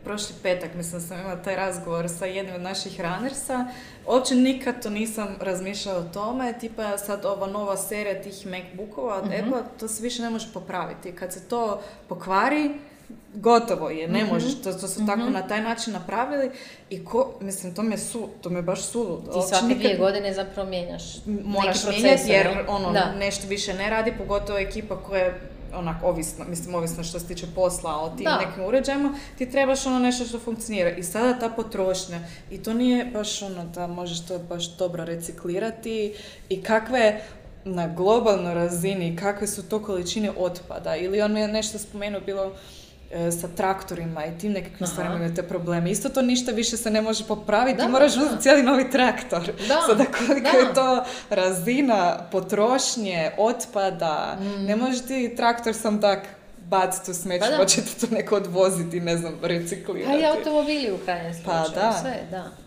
prošli petak, mislim, sam imala taj razgovor sa jednim od naših runnersa. Uopće nikad to nisam razmišljala o tome, tipa sad ova nova serija tih MacBookova od Mhm. Apple, to se više ne može popraviti. Kad se to pokvari, gotovo je, ne Mhm. možeš, to, to su tako na taj način napravili i ko, mislim, to mi je, su, to mi je baš suludo. Ti svake nikad- dvije godine zapravo mijenjaš moraš mijenjati jer ne? ono Da. nešto više ne radi, pogotovo ekipa koja je onak ovisna, mislim ovisno što se tiče posla o tim Da. nekim uređajima, ti trebaš ono nešto što funkcionira i sada ta potrošnja i to nije baš ono da možeš to baš dobro reciklirati i kakve na globalnoj razini, kakve su to količine otpada ili on je nešto spomenuo bilo sa traktorima i tim nekakvim stvarima imaju te probleme. Isto to ništa više se ne može popraviti, Da, ti moraš uzeti cijeli novi traktor. Da, Sada koliko da. je to razina potrošnje, otpada, ne može ti traktor sam tak baciti u smeće, Pa pa će ti to neko odvoziti, ne znam, Pa reciklirati. i automobili u krajnjem Pa slučaju, da. sve, da.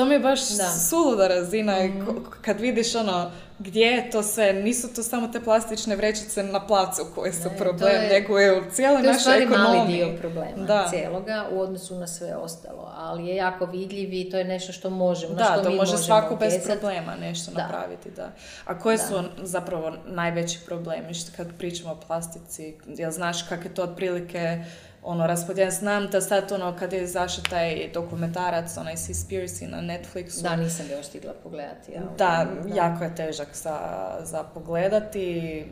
To mi je baš Da. Suluda razina ko- kad vidiš ono gdje je to sve, nisu to samo te plastične vrećice na placu koje su Ne, problem, je- nego je u cijeloj To je u našoj stvari mali ekonomiji. dio problema Da. cijeloga u odnosu na sve ostalo, ali je jako vidljiv i to je nešto što možemo, Da, što to mi može možemo svako bez problema nešto Da. napraviti, da. A koje Da. su zapravo najveći problemi što kad pričamo o plastici? Jel znaš kak je to otprilike ono, raspodijeljeno? Znam da sad ono, kad je izašao taj dokumentarac, onaj Seaspiracy na Netflixu, Da, nisam ga još stigla pogledati. Ja, da, jako je težak za, za pogledati.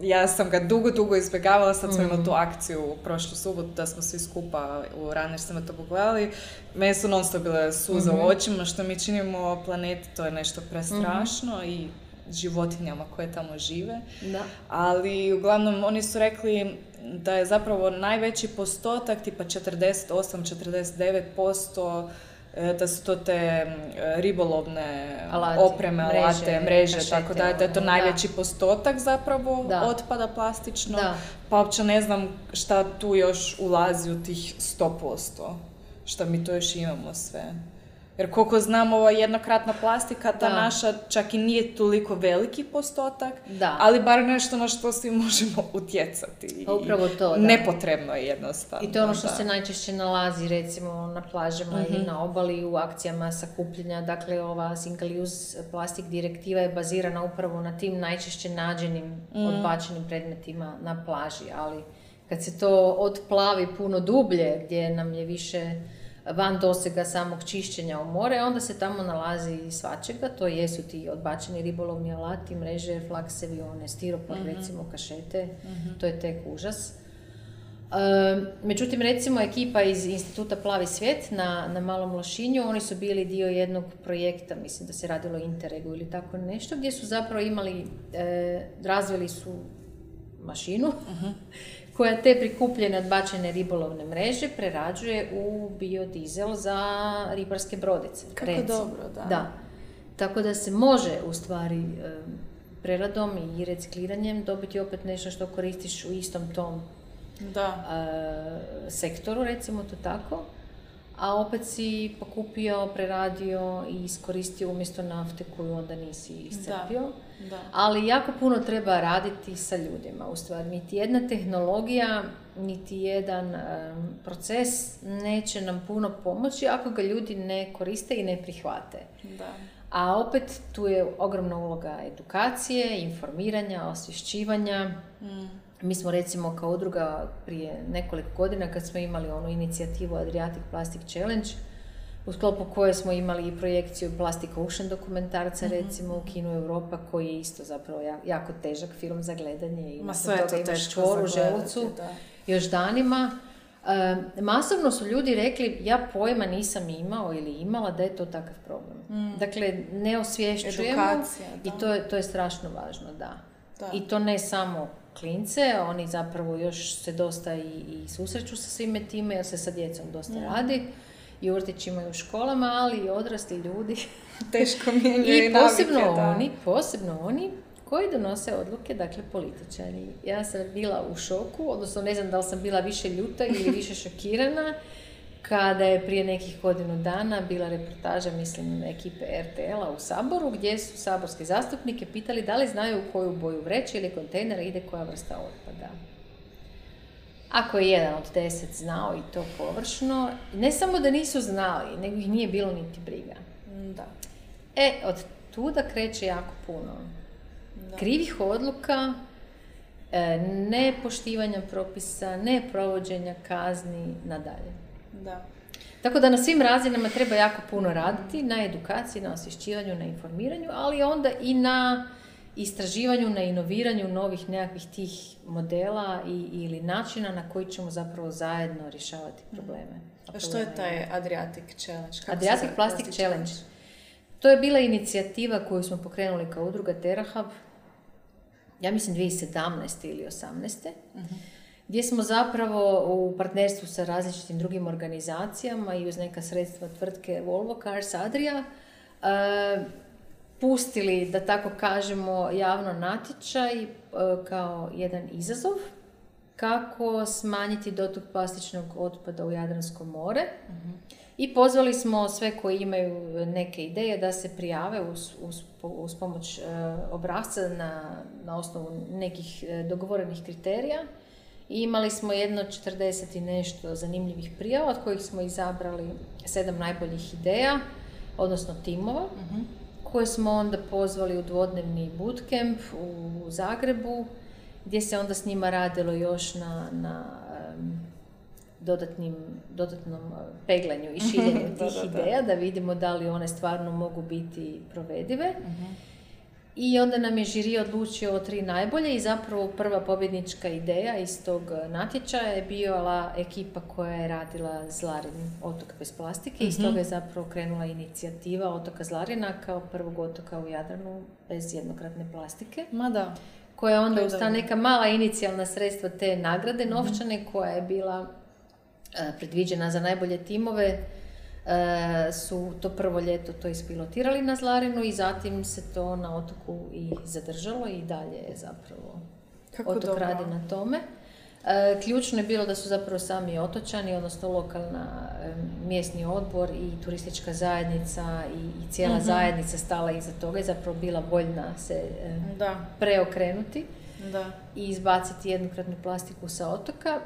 Ja sam ga dugo, dugo izbjegavala, sad smo imali tu akciju prošlu subotu da smo svi skupa u Runnersima to pogledali. Meni su non stop bile suze u očima, što mi činimo planeti, to je nešto prestrašno i životinjama koje tamo žive. Da. Ali uglavnom oni su rekli da je zapravo najveći postotak, tipa 48-49%, e, da su to te ribolovne Alati, opreme, mreže, alate, mreže, kašete, tako da, da je to ono, najveći postotak zapravo Da. otpada plastično. Da. Pa uopće ne znam šta tu još ulazi u tih 100%, šta mi to još imamo sve. Jer koliko znam, ova jednokratna plastika, ta Da. naša čak i nije toliko veliki postotak, Da. ali bar nešto na što svi možemo utjecati. I Pa upravo to, da. Nepotrebno je jednostavno. I to je ono što da. se najčešće nalazi recimo na plažama Mhm. ili na obali u akcijama sakupljenja. Dakle, ova single use plastik direktiva je bazirana upravo na tim najčešće nađenim Mhm. odbačenim predmetima na plaži, ali kad se to otplavi puno dublje, gdje nam je više van dosega samog čišćenja u more, onda se tamo nalazi i svačega, to jesu ti odbačeni ribolovni alati, mreže, flaksevi, one, stiropor, Mhm. recimo, kašete, to je tek užas. E, međutim, recimo ekipa iz instituta Plavi svijet na, na Malom Lošinju, oni su bili dio jednog projekta, mislim da se radilo o Interregu ili tako nešto, gdje su zapravo imali, e, razvili su mašinu koja te prikupljene odbačene ribolovne mreže prerađuje u biodizel za ribarske brodice. Kako recimo. dobro, da. Da. Tako da se može u stvari preradom i recikliranjem dobiti opet nešto što koristiš u istom tom Da. sektoru, recimo to tako, a opet si pokupio, preradio i iskoristio umjesto nafte koju onda nisi iscrpio. Da. Ali jako puno treba raditi sa ljudima. U stvari, niti jedna tehnologija, niti jedan em, proces neće nam puno pomoći ako ga ljudi ne koriste i ne prihvate. Da. A opet tu je ogromna uloga edukacije, informiranja, osvješćivanja. Mi smo recimo kao udruga prije nekoliko godina kad smo imali onu inicijativu Adriatic Plastic Challenge, u sklopu koje smo imali i projekciju Plastic Ocean dokumentarca recimo u kinu Europa koji je isto zapravo ja- jako težak film za gledanje i Ma sve je toga to imaš teško čvor u za gledati, želucu da. još danima. E, masovno su ljudi rekli, ja pojma nisam imao ili imala da je to takav problem. Mm. Dakle, ne osvješćujemo Edukacija, i to je, to je strašno važno, da. Da. I to ne samo klince, oni zapravo još se dosta i, i susreću sa svime time, jer se sa djecom dosta Mm. radi. I u vrtićima i u školama, ali i odrasli ljudi. Teško mijenjaju I posebno navike, da. oni, posebno oni koji donose odluke, dakle političari. Ja sam bila u šoku, odnosno ne znam da li sam bila više ljuta ili više šokirana, kada je prije nekih godinu dana bila reportaža, mislim, ekipe RTL-a u Saboru, gdje su saborske zastupnike pitali da li znaju u koju boju vreće ili kontejnera ide koja vrsta otpada. Ako je jedan od deset znao i to površno, ne samo da nisu znali, nego ih nije bilo niti briga. Da. E, od tuda kreće jako puno. Da. Krivih odluka, e, nepoštivanja propisa, neprovođenja kazni, nadalje. Da. Tako da na svim razinama treba jako puno raditi, na edukaciji, na osvješćivanju, na informiranju, ali onda i na istraživanju, na inoviranju novih nekakvih tih modela i, ili načina na koji ćemo zapravo zajedno rješavati probleme. A što je taj Adriatic Challenge? Kako Adriatic zove? Plastic Challenge. To je bila inicijativa koju smo pokrenuli kao udruga Terahub, ja mislim 2017. ili 2018. Gdje smo zapravo u partnerstvu sa različitim drugim organizacijama i uz neka sredstva tvrtke Volvo Cars Adria e, pustili, da tako kažemo, javno natječaj e, kao jedan izazov kako smanjiti dotok plastičnog otpada u Jadransko more. I pozvali smo sve koji imaju neke ideje da se prijave uz, uz, uz pomoć e, obrasca na, na osnovu nekih e, dogovorenih kriterija. I imali smo jedno 40 i nešto zanimljivih prijava, od kojih smo izabrali sedam najboljih ideja, odnosno timova, koje smo onda pozvali u dvodnevni bootcamp u Zagrebu, gdje se onda s njima radilo još na, na dodatnim, dodatnom e, peglanju i šiljenju Da, tih da, da. ideja, da vidimo da li one stvarno mogu biti provedive. I onda nam je žiri odlučio o tri najbolje i zapravo prva pobjednička ideja iz tog e, natječaja je bila ekipa koja je radila Zlarin otok bez plastike. I iz toga je zapravo krenula inicijativa otoka Zlarina kao prvog otoka u Jadranu bez jednokratne plastike. Ma da. koja je onda uz ta neka mala inicijalna sredstva te nagrade novčane koja je bila e, predviđena za najbolje timove su to prvo ljeto to ispilotirali na Zlarinu i zatim se to na otoku i zadržalo i dalje je zapravo Kako otok dobro. radi na tome. E, ključno je bilo da su zapravo sami otočani, odnosno lokalna e, mjesni odbor i turistička zajednica i, i cijela Mhm. zajednica stala iza toga i zapravo bila voljna se e, Da. preokrenuti Da. i izbaciti jednokratnu plastiku sa otoka.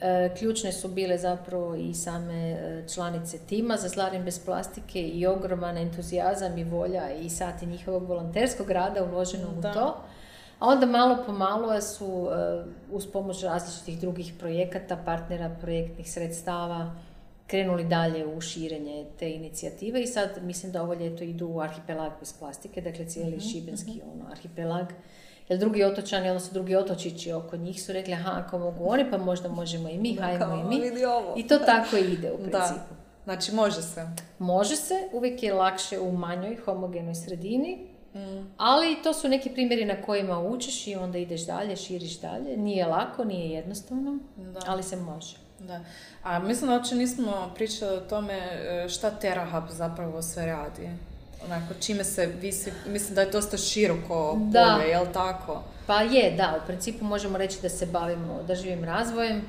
E, ključne su bile zapravo i same e, članice tima za Zlarin bez plastike i ogroman entuzijazam i volja i sati njihovog volonterskog rada uloženog Da. u to. A onda malo po malo su e, uz pomoć različitih drugih projekata, partnera, projektnih sredstava krenuli dalje u širenje te inicijative i sad mislim da ovo ljeto idu u arhipelag bez plastike, dakle cijeli Mhm, šibenski ono, arhipelag. Jer drugi otočani, odnosno drugi otočići oko njih su rekli, aha, ako mogu oni, pa možda možemo i mi, hajmo i mi. I to tako ide u principu. Da. Znači, može se. Može se, uvijek je lakše u manjoj homogenoj sredini, Mm. ali to su neki primjeri na kojima učiš i onda ideš dalje, širiš dalje. Nije lako, nije jednostavno, Da. ali se može. Da. A mislim da uopće nismo pričali o tome e, šta Terahub zapravo sve radi. Onako, čime se visi, mislim da je dosta široko Da. polje, jel tako? Pa je, da, u principu možemo reći da se bavimo održivim razvojem.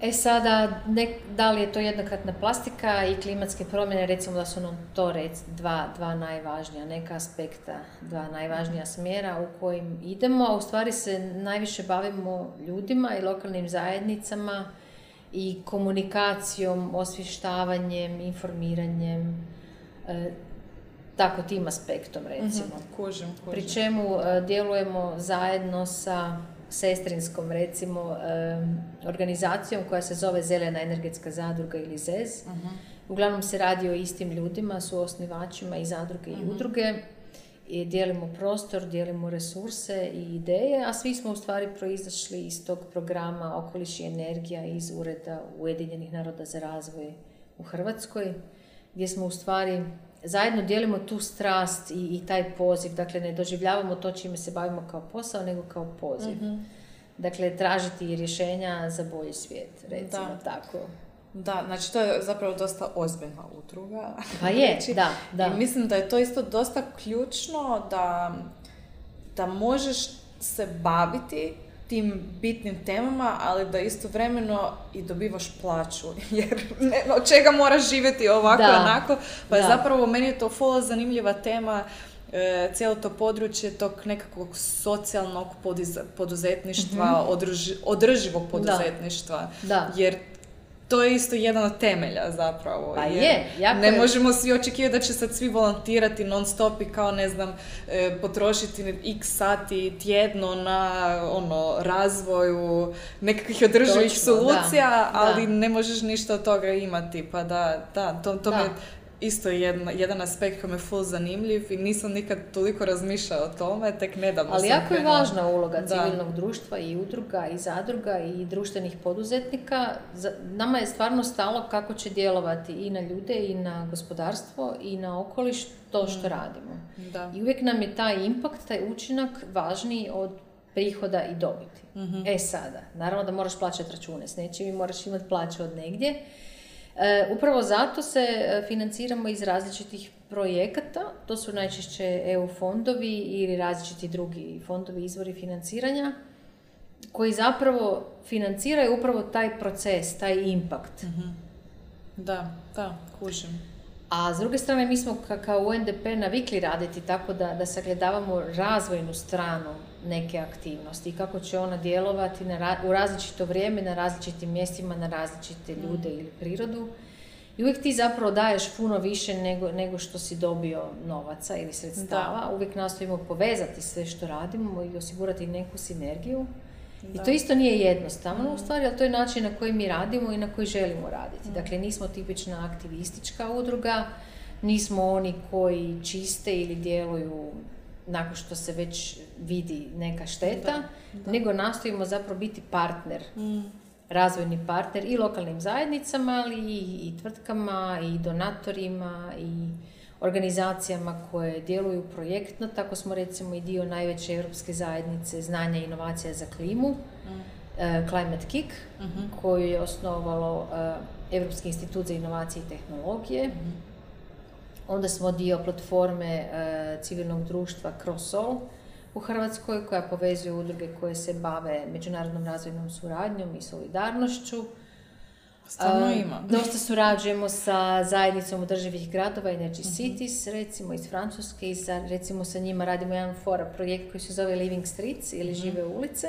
E sada, nek- da li je to jednokratna plastika i klimatske promjene, recimo da su nam to rec, dva, dva najvažnija neka aspekta, dva najvažnija smjera u kojim idemo, a u stvari se najviše bavimo ljudima i lokalnim zajednicama i komunikacijom, osvještavanjem, informiranjem, tako tim aspektom recimo. Mhm, Kužim, kužim. Pri čemu e, djelujemo zajedno sa sestrinskom recimo e, organizacijom koja se zove Zelena energetska zadruga ili ZEZ. Mhm. Uglavnom se radi o istim ljudima, su osnivačima i zadruge i udruge. i dijelimo prostor, dijelimo resurse i ideje, a svi smo u stvari proizašli iz tog programa Okoliš i energija iz Ureda Ujedinjenih naroda za razvoj u Hrvatskoj, gdje smo u stvari zajedno dijelimo tu strast i, i taj poziv. Dakle, ne doživljavamo to čime se bavimo kao posao, nego kao poziv. Mhm. Dakle, tražiti rješenja za bolji svijet, recimo Da. tako. Da, znači to je zapravo dosta ozbiljna udruga. Pa je, Reći. da, da. I mislim da je to isto dosta ključno da, da možeš se baviti tim bitnim temama, ali da istovremeno i dobivaš plaću, jer ne, od čega moraš živjeti ovako Da, onako, pa da. zapravo meni je to full zanimljiva tema, e, cijelo to područje tog nekakvog socijalnog podiz- poduzetništva, održi- održivog poduzetništva, Da. jer to je isto jedan od temelja zapravo. Pa jer je, jako ne je. možemo svi očekivati da će sad svi volontirati non stop i kao ne znam e, potrošiti x sati tjedno na ono razvoju nekakvih održivih da, solucija, da. ali ne možeš ništa od toga imati. Pa da, da, to, to Da. mi je isto jedan, jedan aspekt koji me full zanimljiv i nisam nikad toliko razmišljala o tome, tek nedavno Ali jako je važna uloga Da. civilnog društva i udruga i zadruga i društvenih poduzetnika. Nama je stvarno stalo kako će djelovati i na ljude i na gospodarstvo i na okoliš to Mm. što radimo. Da. I uvijek nam je taj impakt, taj učinak važniji od prihoda i dobiti. Mhm. E sada, naravno da moraš plaćati račune s nečim i moraš imati plaću od negdje. E, upravo zato se e, financiramo iz različitih projekata, to su najčešće EU fondovi ili različiti drugi fondovi, izvori financiranja, koji zapravo financiraju upravo taj proces, taj impakt. Da, da, kužim. A s druge strane, mi smo ka- kao UNDP navikli raditi tako da, da sagledavamo razvojnu stranu neke aktivnosti i kako će ona djelovati na u različito vrijeme, na različitim mjestima, na različite ljude ili prirodu. I uvijek ti zapravo daješ puno više nego, nego što si dobio novaca ili sredstava. Uvijek nastojimo povezati sve što radimo i osigurati neku sinergiju. I to isto nije jednostavno u stvari, ali to je način na koji mi radimo i na koji želimo raditi. Dakle, nismo tipična aktivistička udruga, nismo oni koji čiste ili djeluju nakon što se već vidi neka šteta, nego nastojimo zapravo biti partner, razvojni partner i lokalnim zajednicama, ali i, i tvrtkama, i donatorima, i organizacijama koje djeluju projektno. Tako smo recimo i dio najveće europske zajednice znanja i inovacija za klimu, eh, Climate Kick, koju je osnovalo eh, Europski institut za inovacije i tehnologije. Onda smo dio platforme eh, civilnog društva Crossol u Hrvatskoj koja povezuje udruge koje se bave međunarodnom razvojnom suradnjom i solidarnošću. Stvarno A, ima. Dosta surađujemo sa zajednicom održivih gradova Energy Cities, recimo iz Francuske i sa, recimo sa njima radimo jedan fora projekt koji se zove Living Streets ili Žive ulice.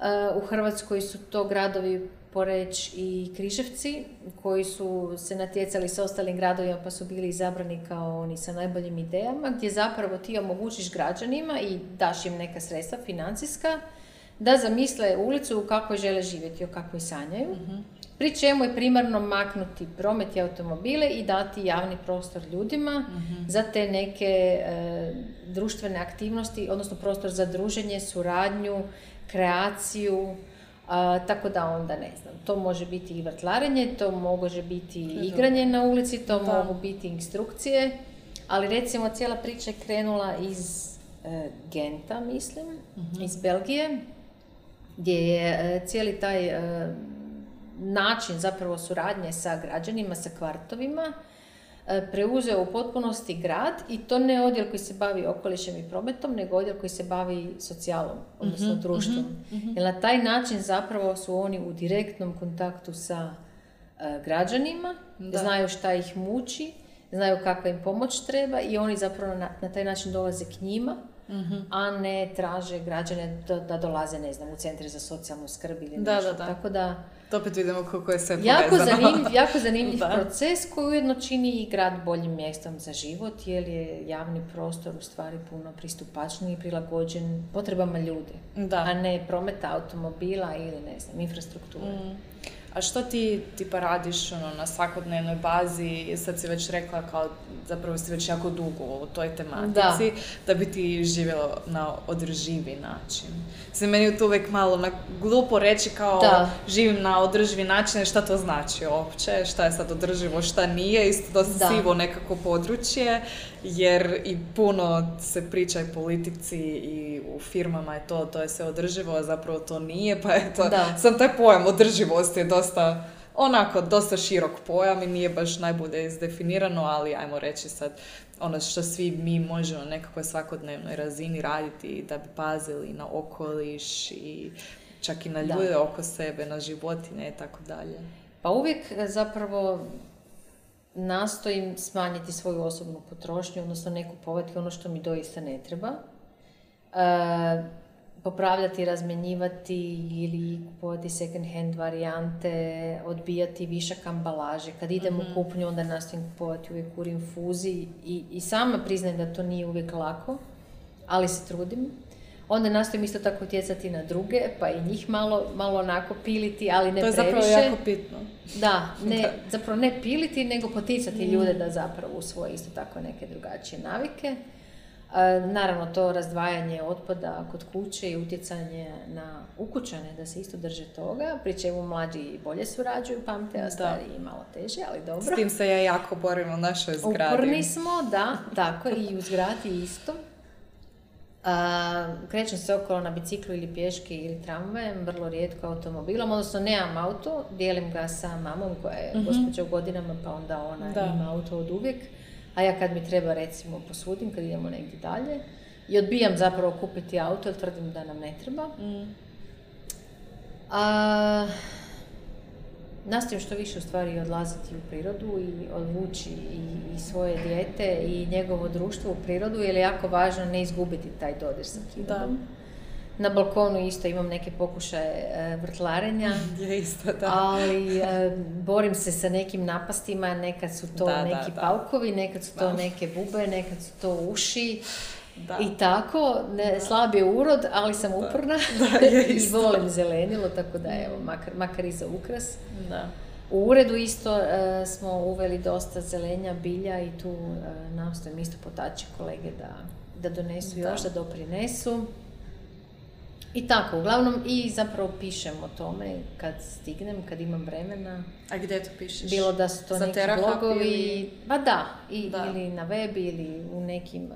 A, u Hrvatskoj su to gradovi Poreć i Križevci koji su se natjecali sa ostalim gradovima pa su bili izabrani kao oni sa najboljim idejama gdje zapravo ti omogućiš građanima i daš im neka sredstva financijska da zamisle ulicu u kakvoj žele živjeti, o kakvoj sanjaju. Pri čemu je primarno maknuti promet i automobile i dati javni prostor ljudima za te neke e, društvene aktivnosti, odnosno prostor za druženje, suradnju, kreaciju, a, tako da onda ne znam, to može biti i vrtlarenje, to može biti i igranje na ulici, to Da. mogu biti instrukcije, ali recimo cijela priča je krenula iz e, Genta, mislim, iz Belgije, gdje je e, cijeli taj e, način zapravo suradnje sa građanima, sa kvartovima, preuzeo u potpunosti grad i to ne odjel koji se bavi okolišem i prometom, nego odjel koji se bavi socijalom, odnosno društvom. Jer na taj način zapravo su oni u direktnom kontaktu sa e, građanima, znaju šta ih muči, znaju kakva im pomoć treba i oni zapravo na, na taj način dolaze k njima, a ne traže građane da, da dolaze, ne znam, u centre za socijalnu skrb ili Da, nešto. da, da. Tako da, To opet vidimo koliko je sve jako povezano. zanimljiv, jako zanimljiv Da. proces koji ujedno čini i grad boljim mjestom za život, jer je javni prostor u stvari puno pristupačniji i prilagođen potrebama ljudi, Da. a ne prometa automobila ili ne znam, infrastrukture. Mm. A što ti tipa radiš ono, na svakodnevnoj bazi, sad si već rekla kao zapravo si već jako dugo u toj tematici, da, bi ti živjela na održivi način. Mislim, meni je to uvijek malo na, glupo reći kao da. živim na održivi način, šta to znači uopće, šta je sad održivo, šta nije, isto dosta sivo nekako područje, jer i puno se priča i politici i u firmama je to, to je sve održivo, a zapravo to nije, pa eto, da. sam taj pojam održivosti je dosta onako dosta širok pojam i nije baš najbolje izdefinirano, ali ajmo reći sad ono što svi mi možemo na nekakvoj svakodnevnoj razini raditi da bi pazili na okoliš i čak i na ljude oko sebe, na životine i tako dalje. Pa uvijek e, zapravo nastojim smanjiti svoju osobnu potrošnju, odnosno ne kupovati ono što mi doista ne treba. E, popravljati, razmjenjivati ili kupovati second hand varijante, odbijati višak ambalaže. Kad idem u mhm. kupnju onda nastojim kupovati uvijek u infuziji i, i sama priznajem da to nije uvijek lako, ali se trudim. Onda nastojim isto tako utjecati na druge, pa i njih malo, malo onako piliti, ali ne previše. To je zapravo jako bitno. Da, ne, zapravo ne piliti, nego poticati ljude mhm. da zapravo usvoje isto tako neke drugačije navike. Naravno, to razdvajanje otpada kod kuće i utjecanje na ukućane da se isto drže toga, pri čemu mlađi bolje surađuju, pamte, a stariji malo teže, ali dobro. S tim se ja jako borim u našoj zgradi. Uporni smo, da, tako, i u zgradi isto. A, krećem se okolo na biciklu ili pješke ili tramvajem, vrlo rijetko automobilom, odnosno nemam auto, dijelim ga sa mamom koja je mm gospođa u godinama, pa onda ona ima auto od uvijek. A ja kad mi treba recimo posvudim, kad idemo negdje dalje, i odbijam zapravo kupiti auto jer tvrdim da nam ne treba. Mm. A, nastojim što više u stvari odlaziti u prirodu i odvući i, i svoje dijete i njegovo društvo u prirodu jer je jako važno ne izgubiti taj dodir sa prirodom. Na balkonu isto imam neke pokušaje e, vrtlarenja, isto, da. ali e, borim se sa nekim napastima, nekad su to neki paukovi, nekad su to neke bube, nekad su to uši. I tako, ne, slab je urod, ali sam uporna i volim zelenilo, tako da evo, makar, makar i za ukras. Da. U uredu isto e, smo uveli dosta zelenja, bilja i tu e, nastojim isto potaći kolege da, da donesu još, da doprinesu. I tako, uglavnom i zapravo pišem o tome kad stignem, kad imam vremena. A gdje to pišeš? Bilo da su to neki blogovi, ili... pa da, i, ili na webi ili u nekim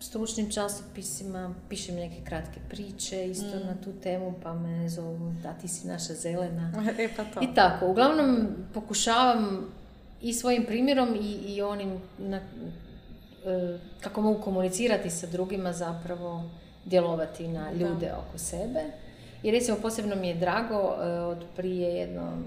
stručnim časopisima, pišem neke kratke priče isto mm. na tu temu, pa me zovu da ti si naša zelena. E, pa to. I tako, uglavnom pokušavam i svojim primjerom i, i onim na, e, kako mogu komunicirati sa drugima zapravo djelovati na ljude oko sebe. I recimo posebno mi je drago e, od prije jedno,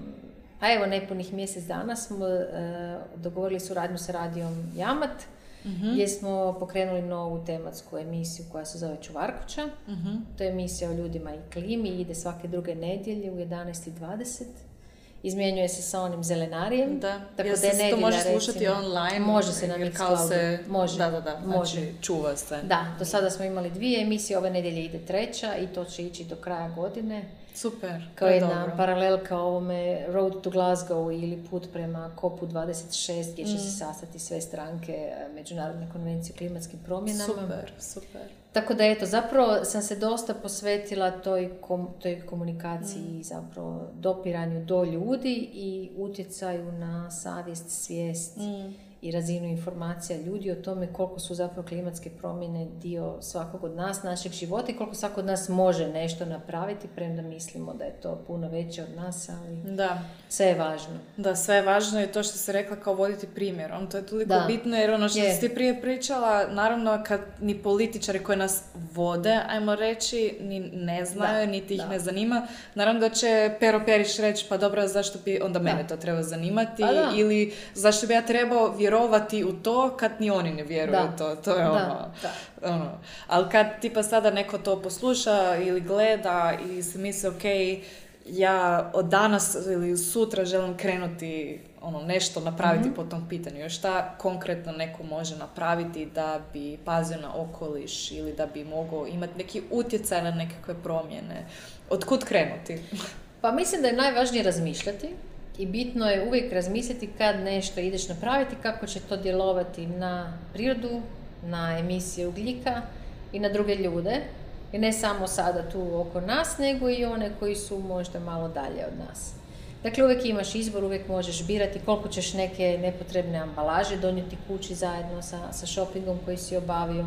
pa evo nepunih mjesec dana smo e, dogovorili suradnju sa radijom Jamat, mm gdje smo pokrenuli novu tematsku emisiju koja se zove Čuvarkuća. mm To je emisija o ljudima i klimi, ide svake druge nedjelje u 11.20 izmjenjuje se sa onim zelenarijem. Da, tako da se to može slušati online. Može se na Mixcloudu. Se... Može. Da, da, da. Može. Znači, čuva se. Da, do sada smo imali dvije emisije, ove nedjelje ide treća i to će ići do kraja godine. Super. Kao jedna paralelka ovome Road to Glasgow ili put prema Kopu 26 gdje će se mm. sastati sve stranke e, Međunarodne konvencije o klimatskim promjenama. Super, super. Tako da eto, zapravo sam se dosta posvetila toj, toj komunikaciji mm. zapravo dopiranju do ljudi i utjecaju na savjest, svijest. Mm i razinu informacija ljudi o tome koliko su zapravo klimatske promjene dio svakog od nas, našeg života i koliko svako od nas može nešto napraviti, premda mislimo da je to puno veće od nas, ali da. sve je važno. Da, sve je važno i to što se rekla kao voditi primjerom. To je toliko bitno jer ono što si ti prije pričala, naravno kad ni političari koji nas vode, ajmo reći, ni ne znaju, niti ih ne zanima, naravno da će Pero Periš reći pa dobro, zašto bi onda mene to treba zanimati? Pa ili zašto bi ja trebao vjerovati u to kad ni oni ne vjeruju u to. To je ono, ono. Ali kad tipa sada neko to posluša ili gleda i se misli ok, ja od danas ili sutra želim krenuti ono, nešto napraviti mm po tom pitanju. Šta konkretno neko može napraviti da bi pazio na okoliš ili da bi mogao imati neki utjecaj na nekakve promjene? Od kud krenuti? Pa mislim da je najvažnije razmišljati i bitno je uvijek razmisliti kad nešto ideš napraviti, kako će to djelovati na prirodu, na emisije ugljika i na druge ljude. I ne samo sada tu oko nas, nego i one koji su možda malo dalje od nas. Dakle, uvijek imaš izbor, uvijek možeš birati koliko ćeš neke nepotrebne ambalaže donijeti kući zajedno sa, sa shoppingom koji si obavio.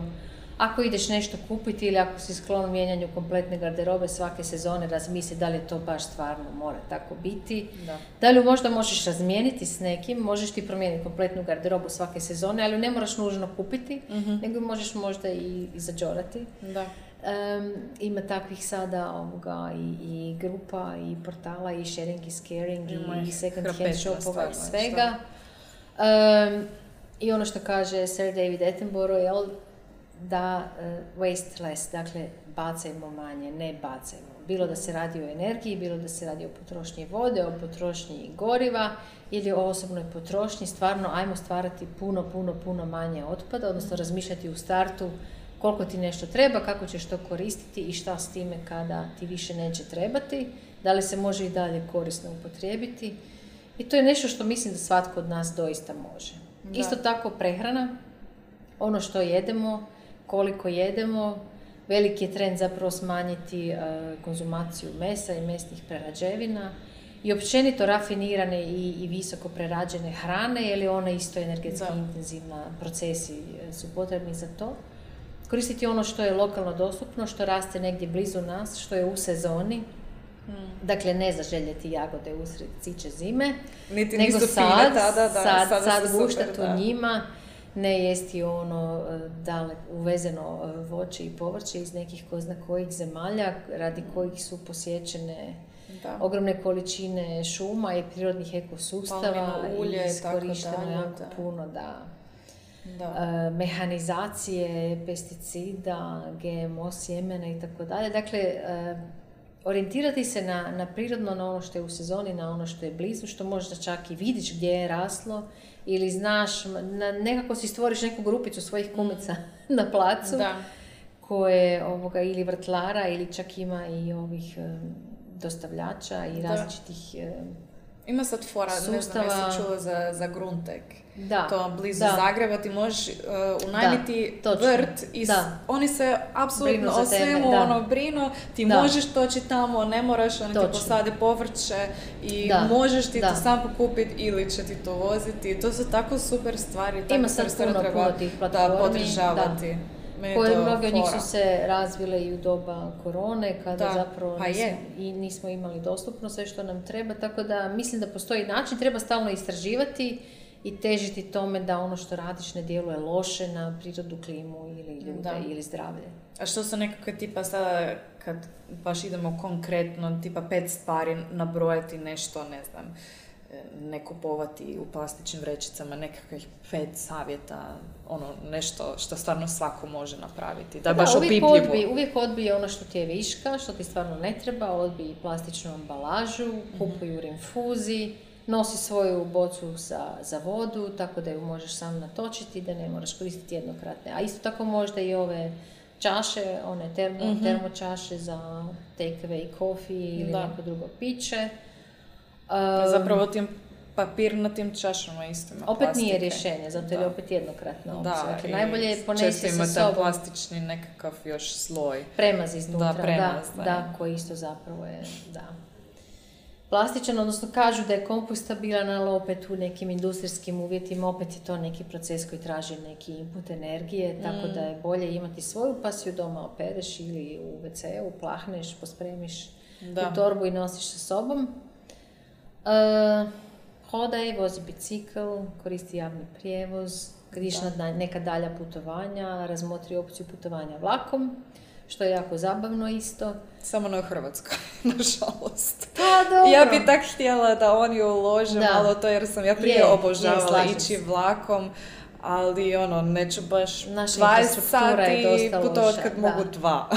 Ako ideš nešto kupiti ili ako si sklon mijenjanju kompletne garderobe svake sezone, razmisli da li to baš stvarno mora tako biti. Da. Da li možda možeš razmijeniti s nekim, možeš ti promijeniti kompletnu garderobu svake sezone, ali ne moraš nužno kupiti, nego ju možeš možda i, i zađorati. Da. Em, ima takvih sada ovoga i, i grupa i portala i sharing is caring Ima i second hand shopova i svega. Em, I ono što kaže Sir David Attenborough, jel, da eh, waste less, dakle bacajmo manje, ne bacajmo. Bilo da se radi o energiji, bilo da se radi o potrošnji vode, o potrošnji goriva ili o osobnoj potrošnji, stvarno ajmo stvarati puno, puno, puno manje otpada, odnosno razmišljati u startu koliko ti nešto treba, kako ćeš to koristiti i šta s time kada ti više neće trebati, da li se može i dalje korisno upotrijebiti. I to je nešto što mislim da svatko od nas doista može. Da. Isto tako prehrana, ono što jedemo, koliko jedemo, veliki je trend zapravo smanjiti e, konzumaciju mesa i mesnih prerađevina i općenito rafinirane i, i visoko prerađene hrane, jer je ona isto energetski Da. intenzivna, procesi e, su potrebni za to. Koristiti ono što je lokalno dostupno, što raste negdje blizu nas, što je u sezoni. Dakle, ne zaželjeti jagode usred ciče zime, Niti nego nisu sad, fine tada, da, sad, sad su super, guštat da. u njima, ne jesti ono e, dalek, uvezeno e, voće i povrće iz nekih ko zna kojih zemalja, radi kojih su posjećene Da. ogromne količine šuma i prirodnih ekosustava ulje i iskorišteno jako da. puno da Da. e, mehanizacije, pesticida, GMO sjemena i tako dalje. Dakle, orijentirati se na, na prirodno, na ono što je u sezoni, na ono što je blizu, što možda čak i vidiš gdje je raslo ili znaš, na, nekako si stvoriš neku grupicu svojih kumica na placu Da. koje ovoga, ili vrtlara ili čak ima i ovih e, dostavljača i različitih e, Ima sad fora, ne znam, Sustava- čula za, za Gruntek. Da, To blizu da. Zagreba ti možeš uh, unajmiti Da, vrt i Da. oni se apsolutno o svemu da. ono brinu, ti Da. možeš toći tamo, ne moraš, oni ti Točno. posade povrće i Da, možeš ti da. to sam pokupiti ili će ti to voziti. To su tako super stvari. Ima takve sad puno, treba puno tih da podržavati. Koje mnoge od njih su se razvile i u doba korone, kada Da, zapravo pa nismo, i nismo imali dostupno sve što nam treba, tako da mislim da postoji način, treba stalno istraživati i težiti tome da ono što radiš ne djeluje loše na prirodu, klimu ili ljude Da. ili zdravlje. A što su nekakve tipa sada, kad baš idemo konkretno, tipa pet stvari nabrojati nešto, ne znam, e, ne kupovati u plastičnim vrećicama, nekakvih pet savjeta, ono, nešto što stvarno svako može napraviti. Da, je baš uvijek opipljivo. odbij, uvijek odbij ono što ti je viška, što ti stvarno ne treba, odbij plastičnu ambalažu, Mhm. kupuj u rinfuzi, nosi svoju bocu za, za vodu, tako da ju možeš sam natočiti, da ne moraš koristiti jednokratne. A isto tako možda i ove čaše, one termo, Mhm. termočaše za take away coffee ili Da. neko drugo piće. Um, Zapravo tim papirnatim čašama isto ima opet nije plastike. rješenje, zato je opet jednokratna opcija. Da, dakle, najbolje je ponesi sa sobom. plastični nekakav još sloj. Premaz iznutra, da, premaz, da, da. koji isto zapravo je, da. Plastičan, odnosno kažu da je kompostabilan, ali opet u nekim industrijskim uvjetima, opet je to neki proces koji traži neki input energije, tako da je bolje imati svoju pa si ju doma opereš ili u WC-u, plahneš, pospremiš Da. u torbu i nosiš sa sobom. E, hodaj, vozi bicikl, koristi javni prijevoz, ideš na neka dalja putovanja, razmotri opciju putovanja vlakom, što je jako zabavno isto. Samo u Hrvatskoj, nažalost. Pa dobro. Ja bi tak htjela da oni ulože Da. malo to jer sam ja prije Je, je, obožavala slažem ići vlakom, ali ono, neću baš Naša 20 infrastruktura je sati dosta putovat loša, kad da. mogu dva.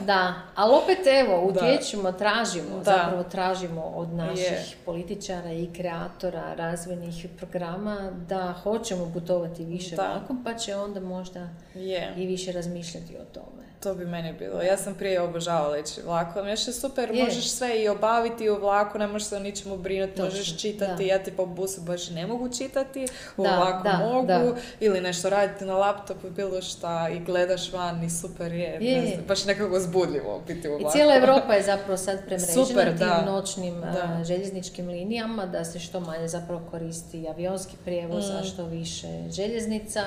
Da, ali opet evo, utječemo, tražimo, Da. zapravo tražimo od naših Je. političara i kreatora razvojnih programa da hoćemo putovati više vlakom, pa će onda možda Je. i više razmišljati o tome. To bi meni bilo. Ja sam prije obožavala ići vlakom. Još je super, Je. možeš sve i obaviti u vlaku, ne možeš se o ničemu brinuti, Točno, možeš čitati. da. Ja tipa u busu baš ne mogu čitati, u Da, vlaku da, mogu. da. Ili nešto raditi na laptopu, bilo šta i gledaš van i super je. Je, ne znam, baš nekako zbudljivo biti u I vlaku. cijela Europa je zapravo sad premrežena Super, tim da. noćnim a, željezničkim linijama, da se što manje zapravo koristi avionski prijevoz, a Mm. što više željeznica.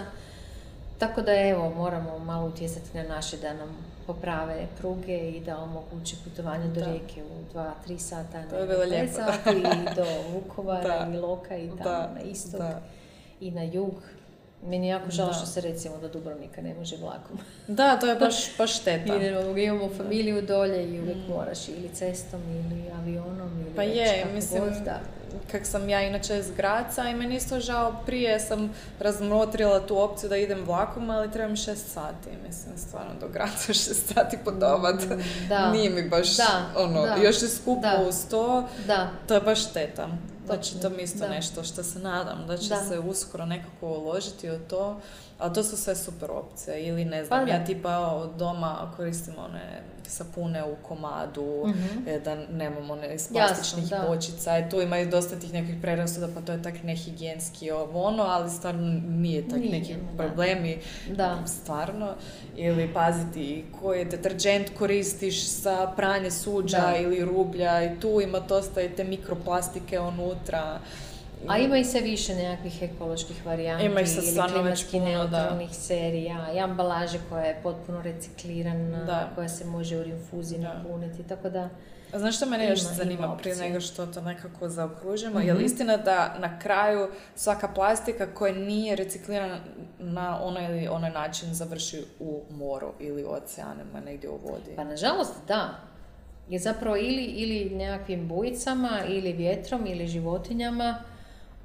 Tako da evo, moramo malo utjecati na naše da nam poprave pruge i da omoguće putovanje do Da. Rijeke u 2-3 sata, To je bilo lijepo. sati i do Vukovara Da. i Loka i tamo Da, na istok i na jug. Meni je jako žao Da. što se recimo do Dubrovnika ne može vlakom. Da, to je baš, baš šteta. Idemo, imamo familiju dolje i uvijek moraš ili cestom ili avionom ili Pa je, kako mislim, god, da. kak sam ja inače iz Graca i meni isto žao, prije sam razmotrila tu opciju da idem vlakom, ali treba mi šest sati, mislim, stvarno do Graca šest sati putovat. da. Nije mi baš, Da, ono, da. još je skupo Da. uz to, Da, to je baš šteta. Znači, Točno, to isto da. nešto što se nadam, da će Da. se uskoro nekako uložiti u to, ali to su sve super opcije. Ili ne znam, Pa ja tipa od doma koristim one sapune u komadu, Mhm. e, da nemamo one iz Jasno, plastičnih da. bočica i tu imaju dosta tih nekih prerasuda, pa to je tak nehigijenski ovo ono, ali stvarno nije tak Nije, neki problemi, da. stvarno. Ili paziti koji deterđent koristiš za pranje suđa Da. ili rublja i tu ima dosta i te mikroplastike unutra. A ima i sve više nekakvih ekoloških varijanti Ima sad ili klimatski da. neutralnih serija i ambalaže koja je potpuno reciklirana, Da. koja se može u rinfuzi Da. napuniti, tako da A znaš što mene još Ima- zanima ima prije nego što to nekako zaokružimo? Mhm. Je li istina da na kraju svaka plastika koja nije reciklirana na onaj ili onaj način završi u moru ili u oceanima, negdje u vodi? Pa nažalost da. Je zapravo ili, ili nekakvim bujicama, ili vjetrom, ili životinjama,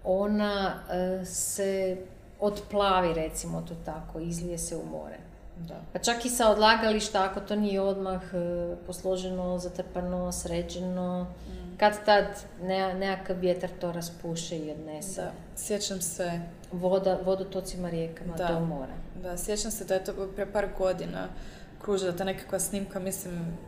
ona e, se otplavi, recimo to tako, izlije se u more. Da. Pa čak i sa odlagališta, ako to nije odmah e, posloženo, zatrpano, sređeno, kad tad ne, nekakav vjetar to raspuše i odnese. Da. Sjećam se, Voda, vodotocima rijekama Da. do mora. da, sjećam se da je to prije par godina kružila ta nekakva snimka, mislim,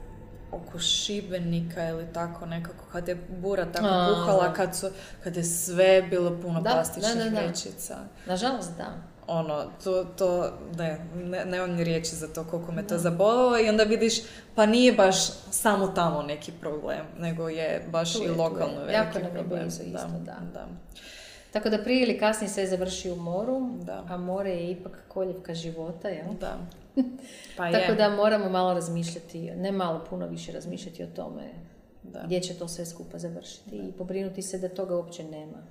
oko Šibenika ili tako nekako, kad je bura tako A, puhala, da. kad, su, kad je sve bilo puno Da, plastičnih da, da, da. vrećica. Nažalost, da. ono, to, to, ne, ne, nemam ni riječi za to koliko me to zabolilo i onda vidiš, pa nije baš samo tamo neki problem, nego je baš Tu je, i tu je. lokalno veliki Jako problem. blizu isto, da. da. Tako da prije ili kasnije sve završi u moru, Da. a more je ipak koljevka života, jel? Da. Pa Tako je. da moramo malo razmišljati, ne malo, puno više razmišljati o tome Da. gdje će to sve skupa završiti i pobrinuti se da toga uopće nema.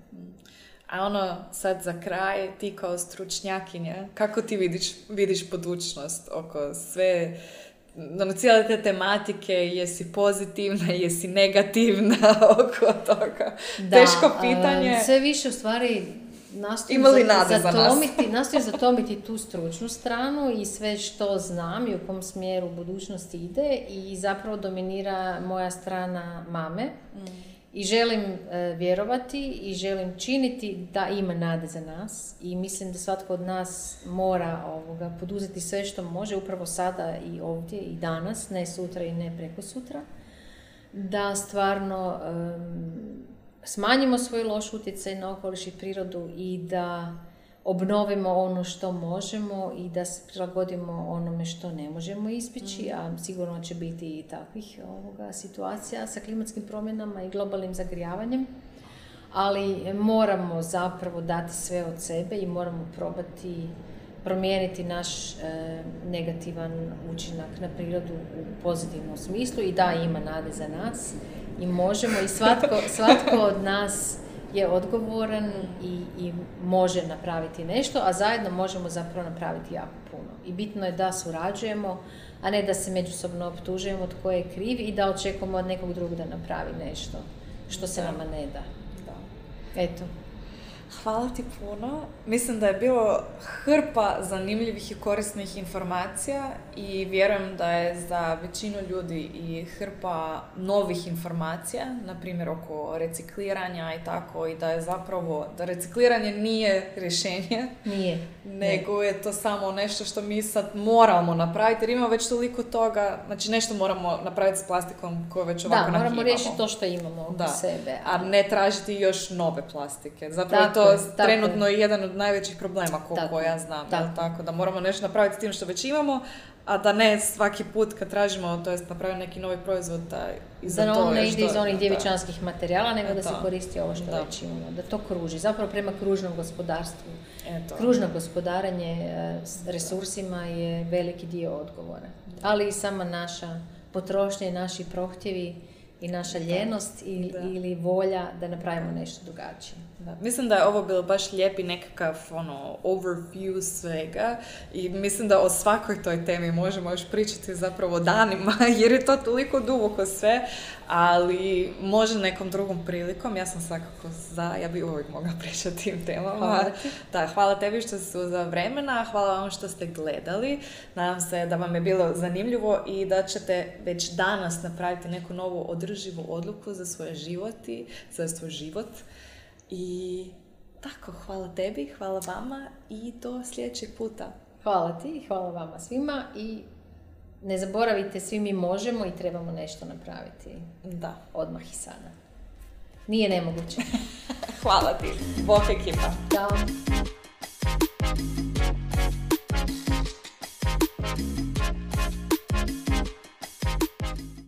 A ono, sad za kraj, ti kao stručnjakinja, kako ti vidiš, vidiš budućnost oko sve, ono, cijele te tematike, jesi pozitivna, jesi negativna oko toga? Teško pitanje. a, sve više u stvari nastojim Ima li za- nade za nas? zatomiti, nastojim zatomiti tu stručnu stranu i sve što znam i u kom smjeru budućnost ide i zapravo dominira moja strana mame. Mm. I želim e, vjerovati i želim činiti da ima nade za nas i mislim da svatko od nas mora ovoga, poduzeti sve što može upravo sada i ovdje i danas, ne sutra i ne preko sutra, da stvarno em, smanjimo svoj loš utjecaj na okoliš i prirodu i da obnovimo ono što možemo i da se prilagodimo onome što ne možemo ispići, a sigurno će biti i takvih ovoga, situacija sa klimatskim promjenama i globalnim zagrijavanjem. Ali moramo zapravo dati sve od sebe i moramo probati promijeniti naš e, negativan učinak na prirodu u pozitivnom smislu i da ima nade za nas i možemo i svatko, svatko od nas je odgovoran i, i može napraviti nešto, a zajedno možemo zapravo napraviti jako puno. I bitno je da surađujemo, a ne da se međusobno optužujemo tko je kriv i da očekujemo od nekog drugog da napravi nešto što se Da. nama ne da. Da. Eto. Hvala ti puno. Mislim da je bilo hrpa zanimljivih i korisnih informacija i vjerujem da je za većinu ljudi i hrpa novih informacija, na primjer oko recikliranja i tako, i da je zapravo, da recikliranje nije rješenje. Nije. Nego je to samo nešto što mi sad moramo napraviti, jer imamo već toliko toga, znači nešto moramo napraviti s plastikom koju već ovako Da, moramo riješiti to što imamo oko Da. sebe. A ne tražiti još nove plastike. Zapravo Tako je to je, tako trenutno jedan od najvećih problema koliko Tako je, ja znam. tako. Tako da moramo nešto napraviti s tim što već imamo, a da ne svaki put kad tražimo, to jest napravimo neki novi proizvod, da i za Da to on ne ide iz onih da. djevičanskih materijala, nego da se koristi ovo što Da. već imamo, da to kruži. Zapravo prema kružnom gospodarstvu. Eto. Kružno gospodarenje e, s resursima je veliki dio odgovora. Ali i sama naša potrošnja i naši prohtjevi i naša ljenost ili volja da napravimo nešto drugačije. Da. Mislim da je ovo bilo baš lijepi nekakav ono, overview svega i mislim da o svakoj toj temi možemo još pričati zapravo danima jer je to toliko duboko sve, ali može nekom drugom prilikom. Ja sam svakako za, ja bi uvijek mogla pričati o tim temama. Hvala ti. Da, hvala tebi što ste za vremena, hvala vam što ste gledali. Nadam se da vam je bilo zanimljivo i da ćete već danas napraviti neku novu održivu odluku za svoj život i za svoj život. I tako, hvala tebi, hvala vama i do sljedećeg puta. Hvala ti i hvala vama svima i ne zaboravite, svi mi možemo i trebamo nešto napraviti Da. odmah i sada. Nije nemoguće. Hvala ti. Bok ekipa. Ćao.